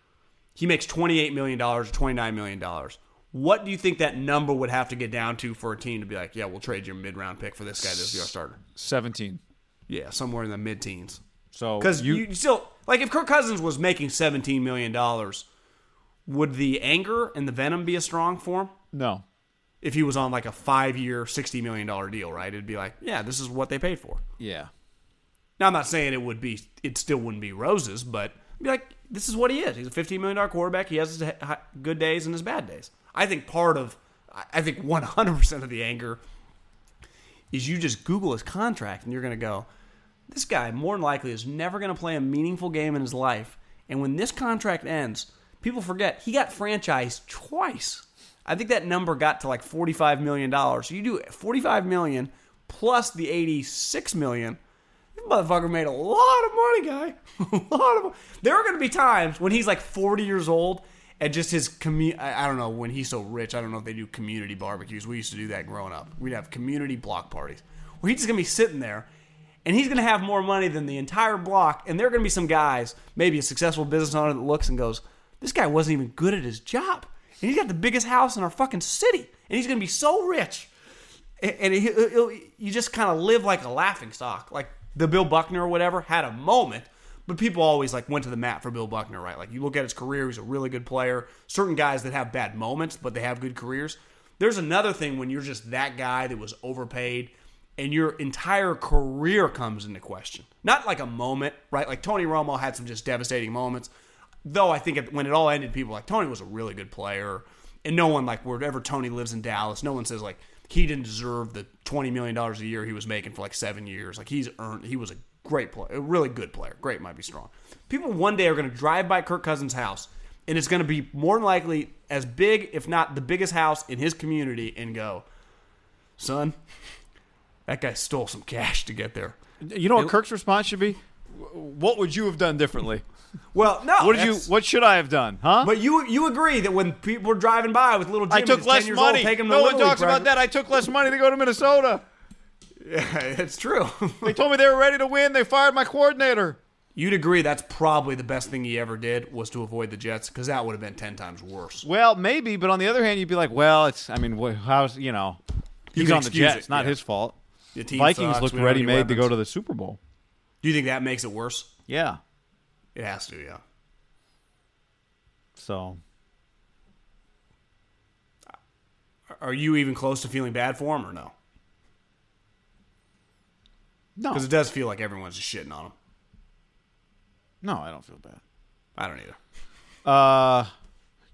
he makes twenty eight million dollars or twenty nine million dollars, what do you think that number would have to get down to for a team to be like, yeah, we'll trade your mid round pick for this guy to be our starter? 17. Yeah, somewhere in the mid teens. So Because you, still like if Kirk Cousins was making seventeen million dollars, would the anger and the venom be as strong for him? no, If he was on like a five year, sixty million dollar deal, right? It'd be like, yeah, this is what they paid for. yeah, Now I'm not saying it would be, it still wouldn't be roses, but it'd be like, this is what he is. He's a fifteen million dollar quarterback. He has his good days and his bad days. I think part of, I- think one hundred percent of the anger is you just Google his contract and you're going to go, this guy more than likely is never going to play a meaningful game in his life. And when this contract ends, people forget he got franchised twice. I think that number got to like $45 million. So you do 45 million plus the $86 million. This motherfucker made a lot of money, guy. a lot of. There are going to be times when he's like 40 years old and just his commu I don't know when he's so rich. I don't know if they do community barbecues. We used to do that growing up. We'd have community block parties. Well, he's just going to be sitting there and he's going to have more money than the entire block. And there are going to be some guys, maybe a successful business owner that looks and goes, "This guy wasn't even good at his job, and he's got the biggest house in our fucking city, and he's to be so rich." And and he, he'll, you just kind of live like a laughing stock, like the Bill Buckner or whatever had a moment. But people always like went to the mat for Bill Buckner, right? Like you look at his career, he's a really good player. Certain guys that have bad moments, but they have good careers. There's another thing when you're just that guy that was overpaid and your entire career comes into question. Not like a moment, right? Like Tony Romo had some just devastating moments. Though I think it- when it all ended, people were like Tony was a really good player, and no one like wherever Tony lives in Dallas, no one says like he didn't deserve the twenty million dollars a year he was making for like seven years. Like he's earned, he was a great player, a really good player. Great might be strong. People one day are going to drive by Kirk Cousins' house, and it's going to be more than likely as big, if not the biggest house in his community, and go, son, that guy stole some cash to get there. you know what Kirk's response should be? What would you have done differently? Well, no. What did you? What should I have done? Huh? But you you agree that when people were driving by with little Jimmy, I took less 10 years money. Old, no one talks about that. I took less money to go to Minnesota. Yeah, it's true. They told me they were ready to win. They fired my coordinator. You'd agree that's probably the best thing he ever did was to avoid the Jets because that would have been ten times worse. Well, maybe, but on the other hand, you'd be like, well, it's. I mean, how's you know? You He's on the Jets. it, Not yeah. his fault. The Vikings sucks, look we don't have any ready made to go to the Super Bowl. Do you think that makes it worse? Yeah. It has to, yeah. So Are you even close to feeling bad for him or no? no, Because it does feel like everyone's just shitting on him. no, I don't feel bad. I don't either. Uh,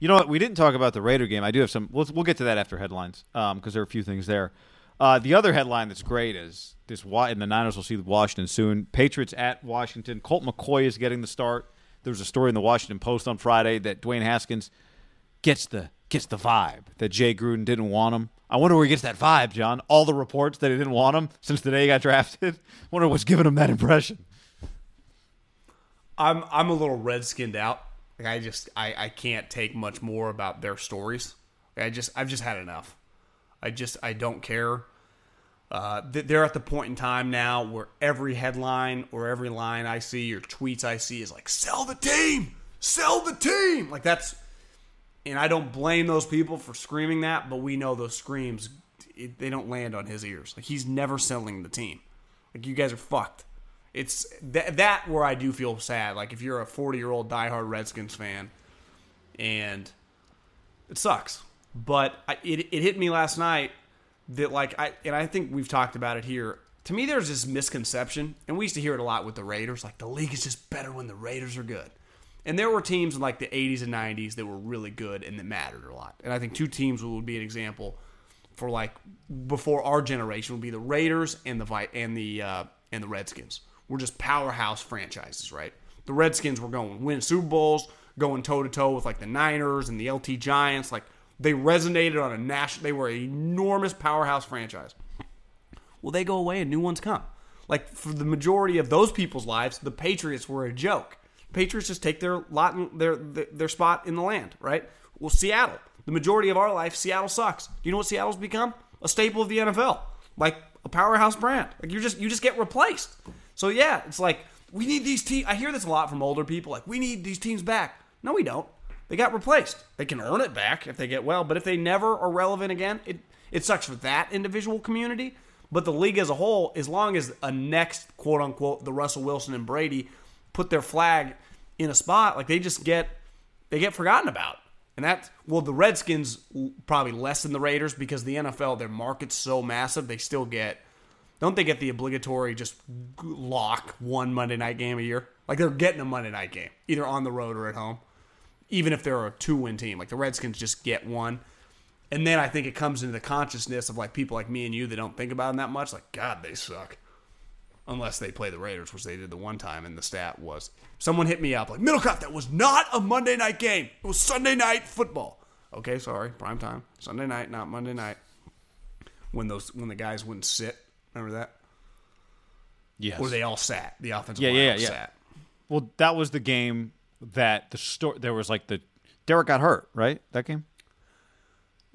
you know what? We didn't talk about the Raider game. I do have some. We'll, we'll get to that after headlines because there are a few things there. Uh, the other headline that's great is this: and the Niners will see Washington soon. Patriots at Washington. Colt McCoy is getting the start. There was a story in the Washington Post on Friday that Dwayne Haskins gets the gets the vibe that Jay Gruden didn't want him. I wonder where he gets that vibe, John. All the reports that he didn't want him since the day he got drafted. I wonder what's giving him that impression. I'm I'm a little red skinned out. Like I just I, I can't take much more about their stories. I just I've just had enough. I just I don't care. Uh, they're at the point in time now where every headline or every line I see or tweets I see is like sell the team, sell the team. Like that's, and I don't blame those people for screaming that, but we know those screams it, they don't land on his ears. Like he's never selling the team. Like you guys are fucked. It's that that where I do feel sad. Like if you're a 40 year old diehard Redskins fan, and It sucks. But I, it it hit me last night that like I and I think we've talked about it here. To me, there's this misconception, and we used to hear it a lot with the Raiders. Like the league is just better when the Raiders are good. And there were teams in like the 80s and 90s that were really good and that mattered a lot. And I think two teams would be an example for like before our generation would be the Raiders and the Vi- and the uh, and the Redskins. We're just powerhouse franchises, right? The Redskins were going win Super Bowls, going toe to toe with like the Niners and the LT Giants. Like they resonated on a national. They were an enormous powerhouse franchise. Well, they go away and new ones come. Like for the majority of those people's lives, the Patriots were a joke. Patriots just take their lot, in, their, their spot in the land, right? Well, Seattle. The majority of our life, Seattle sucks. Do you know what Seattle's become? A staple of the NFL, like a powerhouse brand. Like you just you just get replaced. So yeah, it's like we need these teams. I hear this a lot from older people. Like we need these teams back. No, we don't. They got replaced. They can earn it back if they get well, but if they never are relevant again, it it sucks for that individual community. But the league as a whole, as long as a next quote unquote the Russell Wilson and Brady put their flag in a spot, like they just get they get forgotten about. And that well, the Redskins probably less than the Raiders because the NFL their market's so massive, they still get don't they get the obligatory just lock one Monday night game a year? Like they're getting a Monday night game, either on the road or at home. Even if they're a two win team. Like the Redskins just get one. And then I think it comes into the consciousness of like people like me and you that don't think about them that much. Like, God, they suck. Unless they play the Raiders, which they did the one time, and the stat was someone hit me up like Middlekauff. That was not a Monday night game. It was Sunday night football. Okay, sorry, prime time, Sunday night, not Monday night. When those when the guys wouldn't sit, remember that? Yes. Or they all sat. The offensive Yeah, line yeah, all yeah. sat. well, that was the game that the story there was like the Derek got hurt, right? That game.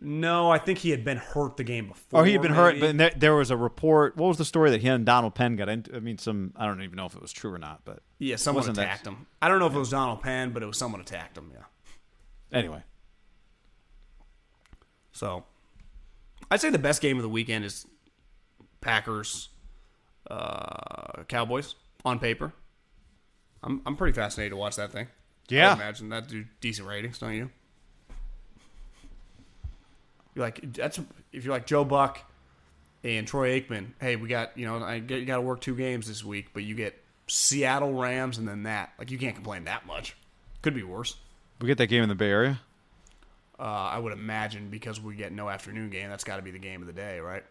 No, I think he had been hurt the game before. Oh, he had been hurt, but there, there was a report. What was the story that he and Donald Penn got into? I mean, some I don't even know if it was true or not, but yeah, someone wasn't that- attacked him. I don't know if it was Donald Penn, but it was someone attacked him. Yeah. anyway, So, I'd say the best game of the weekend is Packers, uh, Cowboys on paper. I'm I'm pretty fascinated to watch that thing. Yeah. I imagine that do decent ratings, don't you? You're like that's if you're like Joe Buck and Troy Aikman. Hey, we got you know I get, you got to work two games this week, but you get Seattle Rams and then that. Like you can't complain that much. Could be worse. we get that game in the Bay Area. Uh, I would imagine because we get no afternoon game. That's got to be the game of the day, right?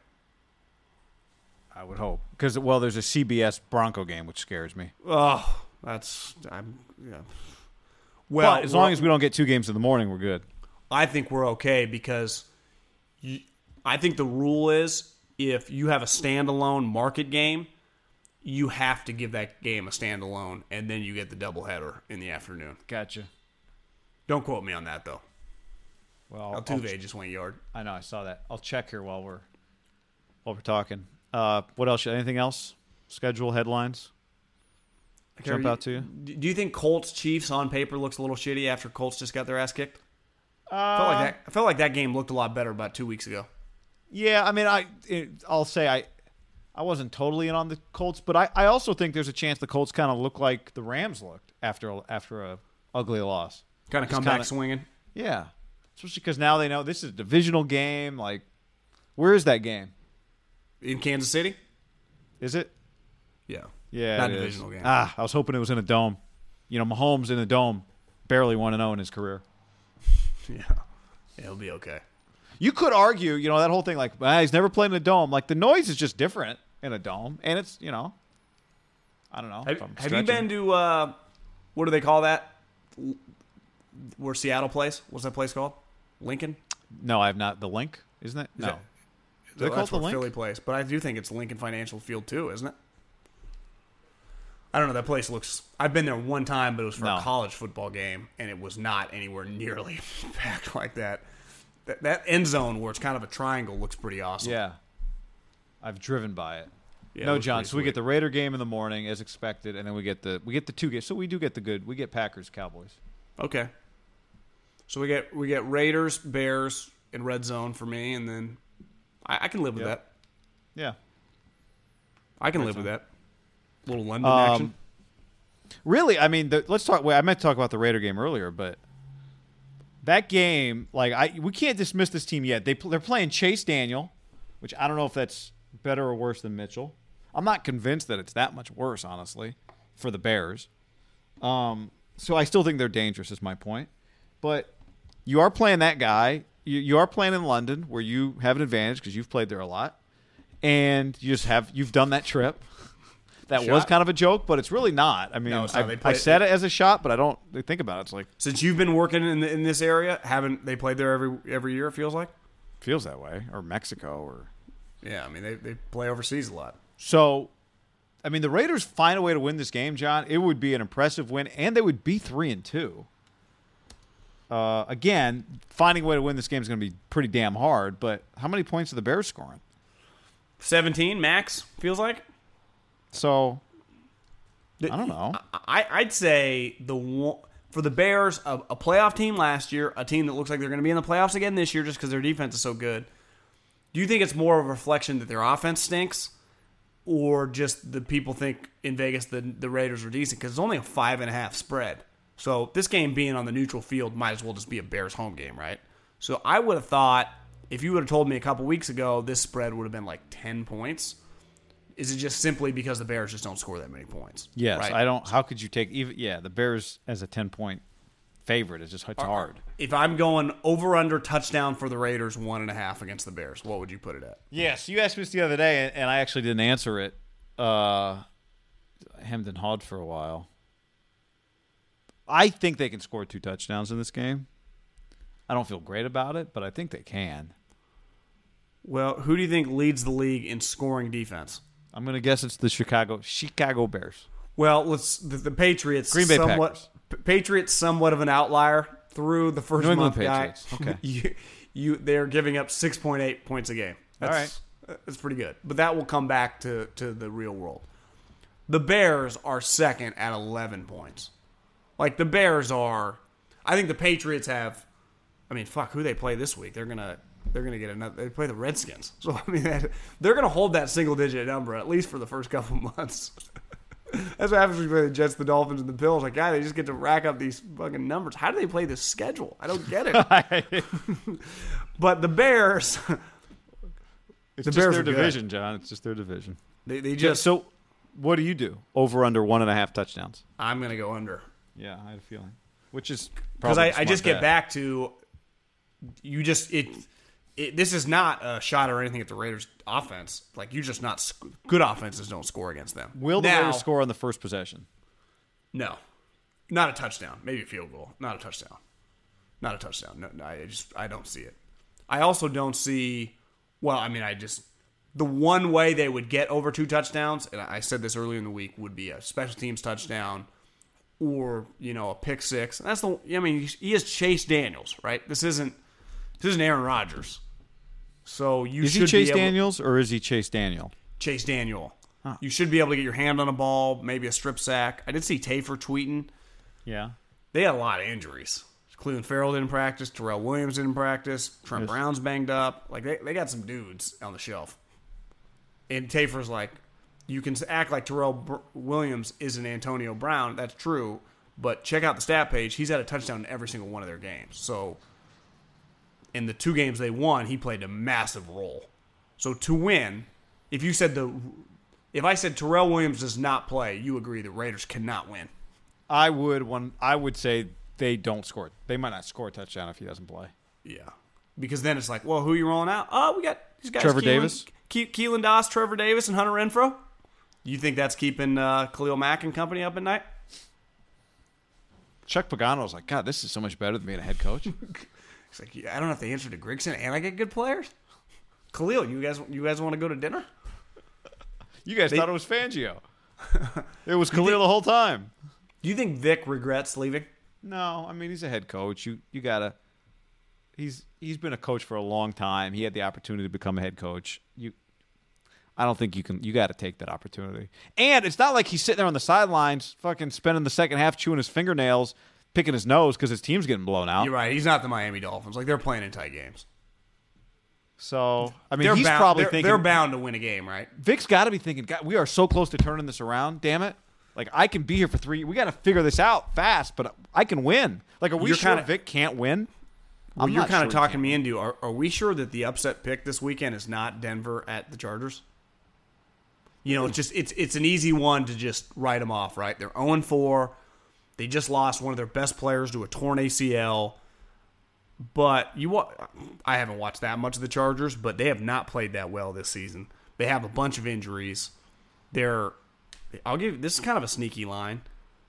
I would hope because well, there's a CBS Bronco game, which scares me. Oh, that's I'm yeah. Well, But as long as we don't get two games in the morning, we're good. I think we're okay because you, I think the rule is if you have a standalone market game, you have to give that game a standalone, and then you get the doubleheader in the afternoon. Gotcha. Don't quote me on that though. Well, I'll- Altuve just went yard. I know I saw that. I'll check here while we're while we're talking. Uh, what else? Anything else? Schedule headlines. Jump out to you. Do you think Colts Chiefs on paper looks a little shitty after Colts just got their ass kicked? I felt like uh, that. I felt like that game looked a lot better about two weeks ago. Yeah, I mean, I it, I'll say I I wasn't totally in on the Colts, but I, I also think there's a chance the Colts kind of look like the Rams looked after a- after a ugly loss. Kind of come back kinda- swinging. Yeah, especially because now they know this is a divisional game. Like, where is that game? in Kansas City. Is it? Yeah, Yeah, not is. divisional game. Ah, I was hoping it was in a dome. You know, Mahomes in the dome, barely one and zero in his career. yeah, it'll be okay. You could argue, you know, that whole thing like ah, he's never played in a dome. Like the noise is just different in a dome, and it's you know, I don't know. Have, have you been to uh, what do they call that? Where Seattle plays? What's that place called? Lincoln. No, I have not. The link, isn't it? Is no. they call it the link? Philly plays, but I do think it's Lincoln Financial Field too, isn't it? I don't know. That place looks. I've been there one time, but it was for No. a college football game, and it was not anywhere nearly packed like that. That, that end zone where it's kind of a triangle looks pretty awesome. Yeah, I've driven by it. Yeah, no, looks John. So we get the Raider game in the morning as expected, and then we get the we get the two games. So we do get the good. We get Packers, Cowboys. Okay. So we get we get Raiders, Bears, and red zone for me, and then I, I can live with Yep. that. Yeah. I can live with that. Little London Um, action. Really, I mean, the, let's talk. Well, I meant to talk about the Raider game earlier, but that game, like I, we can't dismiss this team yet. They they're playing Chase Daniel, which I don't know if that's better or worse than Mitchell. I'm not convinced that it's that much worse, honestly, for the Bears. Um, so I still think they're dangerous. Is my point. But you are playing that guy. You, you are playing in London, where you have an advantage because you've played there a lot, and you just have you've done that trip. That was kind of a joke, but it's really not. I mean, No. I, I said it as a shot, but I don't think about it. It's like Since you've been working in the, in this area, haven't they played there every every year? It feels like. feels that way, or Mexico, or Yeah, I mean they, they play overseas a lot. so. I mean, the Raiders find a way to win this game, John. It would be an impressive win, and they would be three and two. Uh, again, finding a way to win this game is going to be pretty damn hard. But how many points are the Bears scoring? Seventeen max feels like. So I don't know. I, I'd say the one, for the Bears, a, a playoff team last year, a team that looks like they're going to be in the playoffs again this year just because their defense is so good. Do you think it's more of a reflection that their offense stinks, or just the people think in Vegas the the Raiders are decent because it's only a five and a half spread. So this game being on the neutral field might as well just be a Bears home game, right? So I would have thought if you would have told me a couple weeks ago this spread would have been like ten points. Is it just simply because the Bears just don't score that many points? Yes, right? I don't. How could you take even? Yeah, the Bears as a ten point favorite is just it's hard. If I'm going over under touchdown for the Raiders one and a half against the Bears, what would you put it at? Yes, you asked me this the other day, and, I actually didn't answer it. Uh, hemmed and hawed for a while. I think they can score two touchdowns in this game. I don't feel great about it, but I think they can. Well, who do you think leads the league in scoring defense? I'm gonna guess it's the Chicago Chicago Bears. Well, let's the, the Patriots. Green Bay somewhat, Packers. P- Patriots somewhat of an outlier through the first New England month Patriots. guy. Okay. you, you they're giving up six point eight points a game. That's, That's pretty good, but that will come back to to the real world. The Bears are second at eleven points. Like the Bears are, I think the Patriots have. I mean, fuck, who they play this week? They're gonna they're gonna get another. They play the Redskins, so I mean that, they're gonna hold that single digit number at least for the first couple months. That's what happens when you play the Jets, the Dolphins, and the Bills. Like, God, they just get to rack up these fucking numbers. How do they play this schedule? I don't get it. but the Bears, It's The just Bears their are good. division, John. It's just their division. they, they just. so, what do you do? Over under one and a half touchdowns. I'm gonna go under. Yeah, I had a feeling. Which is because probably I, I just get back to you just it, it this is not a shot or anything at the Raiders offense like you just not sc- good offenses don't score against them Will the now, Raiders score on the first possession? no not a touchdown maybe a field goal not a touchdown not a touchdown no, no I just I don't see it I also don't see well I mean I just the one way they would get over two touchdowns and I said this earlier in the week would be a special teams touchdown or you know a pick six. And That's the I mean he is Chase Daniels, right? This isn't this isn't Aaron Rodgers. So you Is should he Chase Daniels or is he Chase Daniel? Chase Daniel. You should be able to get your hand on a ball, maybe a strip sack. I did see Tafur tweeting. Yeah. They had a lot of injuries. Clelin Ferrell didn't practice. Tyrell Williams didn't practice. Trent Brown's banged up. Like they, they got some dudes on the shelf. And Tafur's like, you can act like Tyrell Br- Williams isn't Antonio Brown. That's true. But check out the stat page. He's had a touchdown in every single one of their games. So in the two games they won, he played a massive role. So to win, if you said the if I said Tyrell Williams does not play, you agree the Raiders cannot win. I would one I would say they don't score. They might not score a touchdown if he doesn't play. Yeah. Because then it's like, well, who are you rolling out? Oh, we got these guys. Trevor Keelan- Davis? Ke- Keelan Doss, Trevor Davis, and Hunter Renfrow. You think that's keeping uh, Khalil Mack and company up at night? Chuck Pagano's like, God, this is so much better than being a head coach. It's like, yeah, I don't know if they answer to Grigson and I get good players. Khalil, you guys, you guys want to go to dinner? you guys thought it was Fangio. it was Khalil the whole time. Do you think Vic regrets leaving? No, I mean he's a head coach. You you gotta. He's he's been a coach for a long time. He had the opportunity to become a head coach. You, I don't think you can. You got to take that opportunity. And it's not like he's sitting there on the sidelines, fucking spending the second half chewing his fingernails, picking his nose because his team's getting blown out. You're right. He's not the Miami Dolphins. Like they're playing in tight games. So I mean, they're he's bound, probably they're, thinking they're bound to win a game, right? Vic's got to be thinking, God, we are so close to turning this around. Damn it! Like I can be here for three. We got to figure this out fast, but I can win. Like, are we You're sure kinda- Vic can't win? Well, I'm you're kind of he talking me into. Are, are we sure that the upset pick this weekend is not Denver at the Chargers? You know, it's just it's it's an easy one to just write them off, right? They're 0 4. They just lost one of their best players to a torn ACL. But you wa- I haven't watched that much of the Chargers, but they have not played that well this season. They have a bunch of injuries. They're I'll give this is kind of a sneaky line.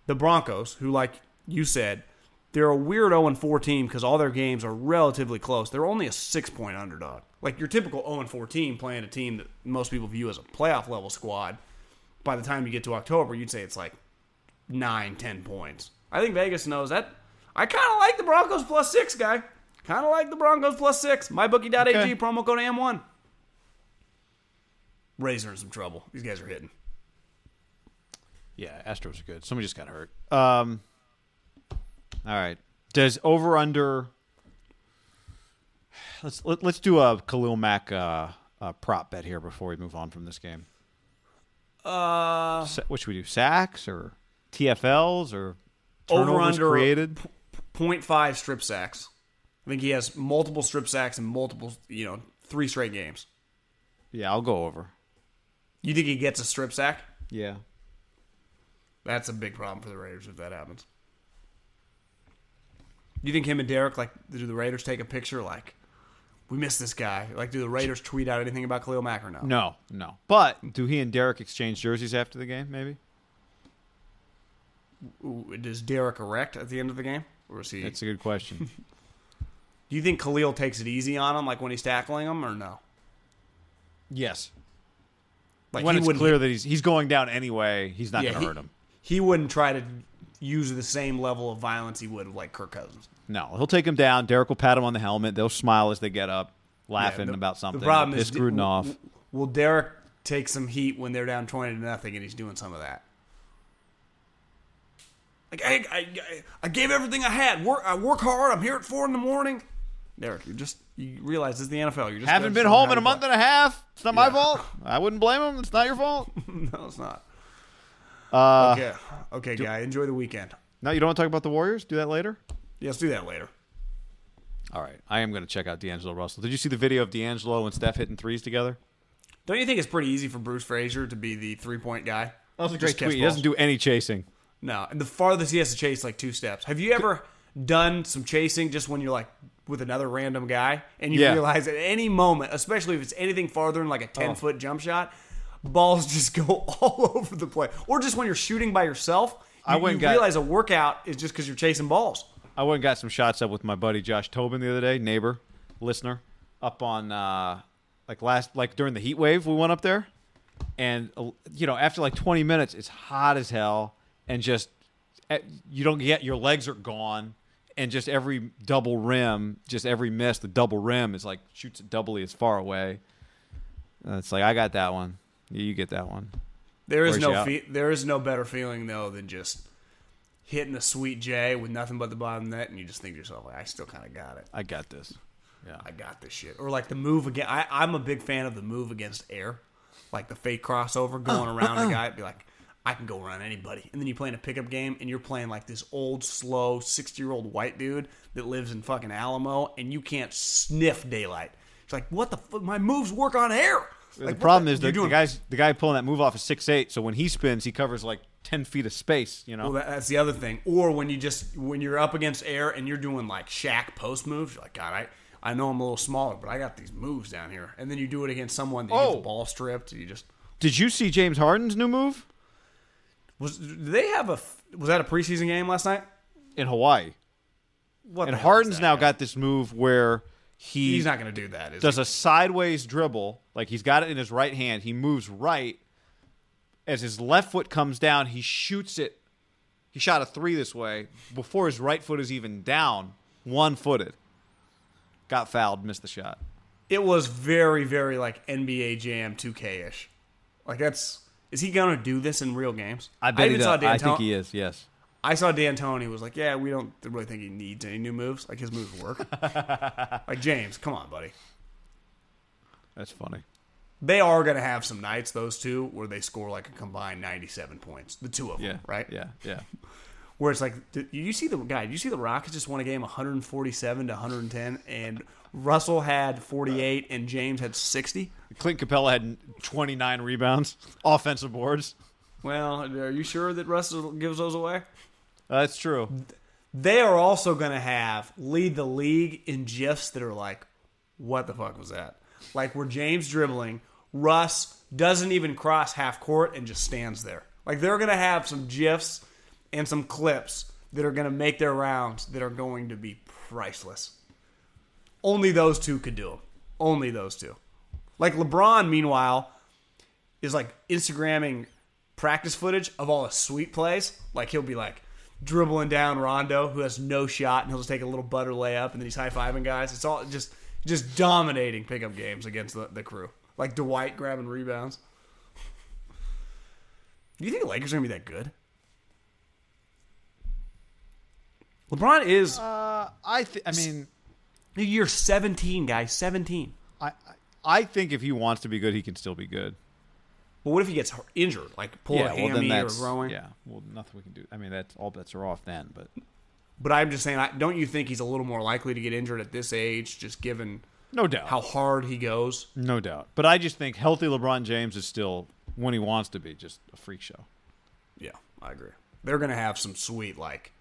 The Broncos, who like you said, they're a weird 0 4 team because all their games are relatively close. They're only a six point underdog. Like your typical 0 4 team playing a team that most people view as a playoff level squad. By the time you get to October, you'd say it's like nine, ten points. I think Vegas knows that. I kind of like the Broncos plus six, guy. Kind of like the Broncos plus six. MyBookie.ag, Okay. promo code AM1. Rays are in some trouble. These guys are hitting. Yeah, Astros are good. Somebody just got hurt. Um, all right. Does over under? Let's let, let's do a Khalil Mack uh, uh, prop bet here before we move on from this game. Uh, Sa- What should we do? Sacks or TFLs or turnovers Over under- created? 0.5 strip sacks. I think he has multiple strip sacks in multiple, you know, three straight games. Yeah, I'll go over. You think he gets a strip sack? Yeah. That's a big problem for the Raiders if that happens. Do you think him and Derek like do the Raiders take a picture like we miss this guy? Like do the Raiders tweet out anything about Khalil Mack or no? No, no. But do he and Derek exchange jerseys after the game? Maybe. Does Derek erect at the end of the game, or is he? That's a good question. do you think Khalil takes it easy on him, like when he's tackling him, or no? yes. Like when he it's wouldn't- clear that he's he's going down anyway, he's not yeah, going to hurt him. he wouldn't try to use the same level of violence he would with like Kirk Cousins. No, he'll take him down. Derek will pat him on the helmet. They'll smile as they get up, laughing Yeah, the- about something. The problem is, Gruden off. Will Derek take some heat when they're down twenty to nothing, and he's doing some of that? Like I, I, I- I gave everything I had. Work, I work hard. I'm here at four in the morning. Derek, you just you realize this is the NFL. You're just Haven't been home in a month play. and a half. It's not my fault. I wouldn't blame him. It's not your fault. no, it's not. Uh, Okay, okay, guy. Enjoy the weekend. No, you don't want to talk about the Warriors? Do that later. Yeah, let's do that later. All right. I am going to check out D'Angelo Russell. Did you see the video of D'Angelo and Steph hitting threes together? Don't you think it's pretty easy for Bruce Fraser to be the three point guy? That was a great catch tweet. He doesn't do any chasing. No, and the farthest he has to chase like two steps. Have you ever done some chasing just when you're like with another random guy and you Yeah. realize at any moment, especially if it's anything farther than like a Oh. ten foot jump shot, balls just go all over the place. Or just when you're shooting by yourself, you, I went you and got- realize a workout is just because you're chasing balls. I went and got some shots up with my buddy Josh Tobin the other day, neighbor, listener, up on uh, like last like during the heat wave we went up there, and uh, you know after like 20 minutes it's hot as hell and just eh, you don't get your legs are gone and just every double rim, just every miss, the double rim is like shoots it doubly as far away. It's like I got that one, Yeah, you get that one. There is Where's no fe- there is no better feeling though than just hitting a sweet J with nothing but the bottom net, and you just think to yourself, like, I still kind of got it. I got this. Yeah. I got this shit. Or like the move again. I, I'm a big fan of the move against air, like the fake crossover going around a guy. Be like, I can go around anybody. And then you play in a pickup game, and you're playing like this old, slow, 60 year old white dude that lives in fucking Alamo, and you can't sniff daylight. It's like, what the fuck? My moves work on air. Like, the problem is you're the, the guys the guy pulling that move off is six eight, so when he spins, he covers like ten feet of space. You know, Well, that, that's the other thing. Or when you just when you're up against air and you're doing like Shaq post moves, you're like, God, I I know I'm a little smaller, but I got these moves down here. And then you do it against someone that Oh. the ball stripped. You just did you see James Harden's new move was. Did they have a was that a preseason game last night? in Hawaii? What And the hell is Harden's that now got this move where he He's not going to do that. Is does he? a sideways dribble, like he's got it in his right hand. He moves right as his left foot comes down. He shoots it. He shot a three this way before his right foot is even down, one footed. Got fouled, missed the shot. It was very very like NBA Jam 2K ish. Like that's is he going to do this in real games? I bet he does. I think he is. Yes. I saw D'Antoni was like, yeah, we don't really think he needs any new moves. Like his moves work. like James, come on, buddy. That's funny. They are going to have some nights, those two, where they score like a combined 97 points. The two of them, Yeah. right? Yeah. Yeah. where it's like you see the guy, you see the Rockets just won a game 147 to 110, and Russell had uh, 48 and James had 60. Clint Capela had 29 rebounds, offensive boards. Well, are you sure that Russell gives those away? That's true. They are also going to have lead the league in gifs that are like, what the fuck was that? Like where James dribbling, Russ doesn't even cross half court and just stands there. Like they're going to have some gifs and some clips that are going to make their rounds that are going to be priceless. Only those two could do them. Only those two. Like LeBron, meanwhile, is like Instagramming practice footage of all his sweet plays. Like he'll be like dribbling down Rondo, who has no shot, and he'll just take a little butter layup, and then he's high fiving guys. It's all just just dominating pickup games against the, the crew. Like Dwight grabbing rebounds. Do you think the Lakers are gonna be that good? LeBron is Uh, I th- I mean, you're 17, guys, 17. I I- think if he wants to be good, he can still be good. But what if he gets injured, like pull a hammy or growing? yeah. Well, nothing we can do. I mean, that's all bets are off then. But But I'm just saying, don't you think he's a little more likely to get injured at this age, just given no doubt, how hard he goes? no doubt. But I just think healthy LeBron James is still when he wants to be just a freak show. Yeah, I agree. They're going to have some sweet, like,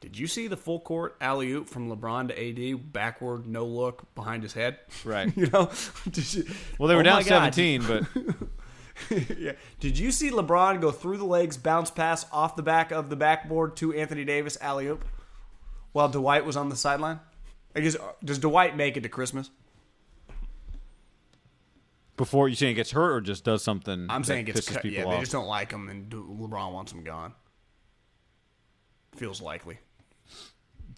did you see the full court alley oop from LeBron to AD, backward, no look, behind his head? Right. you know? Did you- Well, they were Oh down 17, but yeah. Did you see LeBron go through the legs, bounce pass off the back of the backboard to Anthony Davis alley oop while Dwight was on the sideline? I guess, uh, does Dwight make it to Christmas? before you saying he gets hurt or just does something. I'm saying it gets cut. Yeah, off. they just don't like him, and LeBron wants him gone. Feels likely.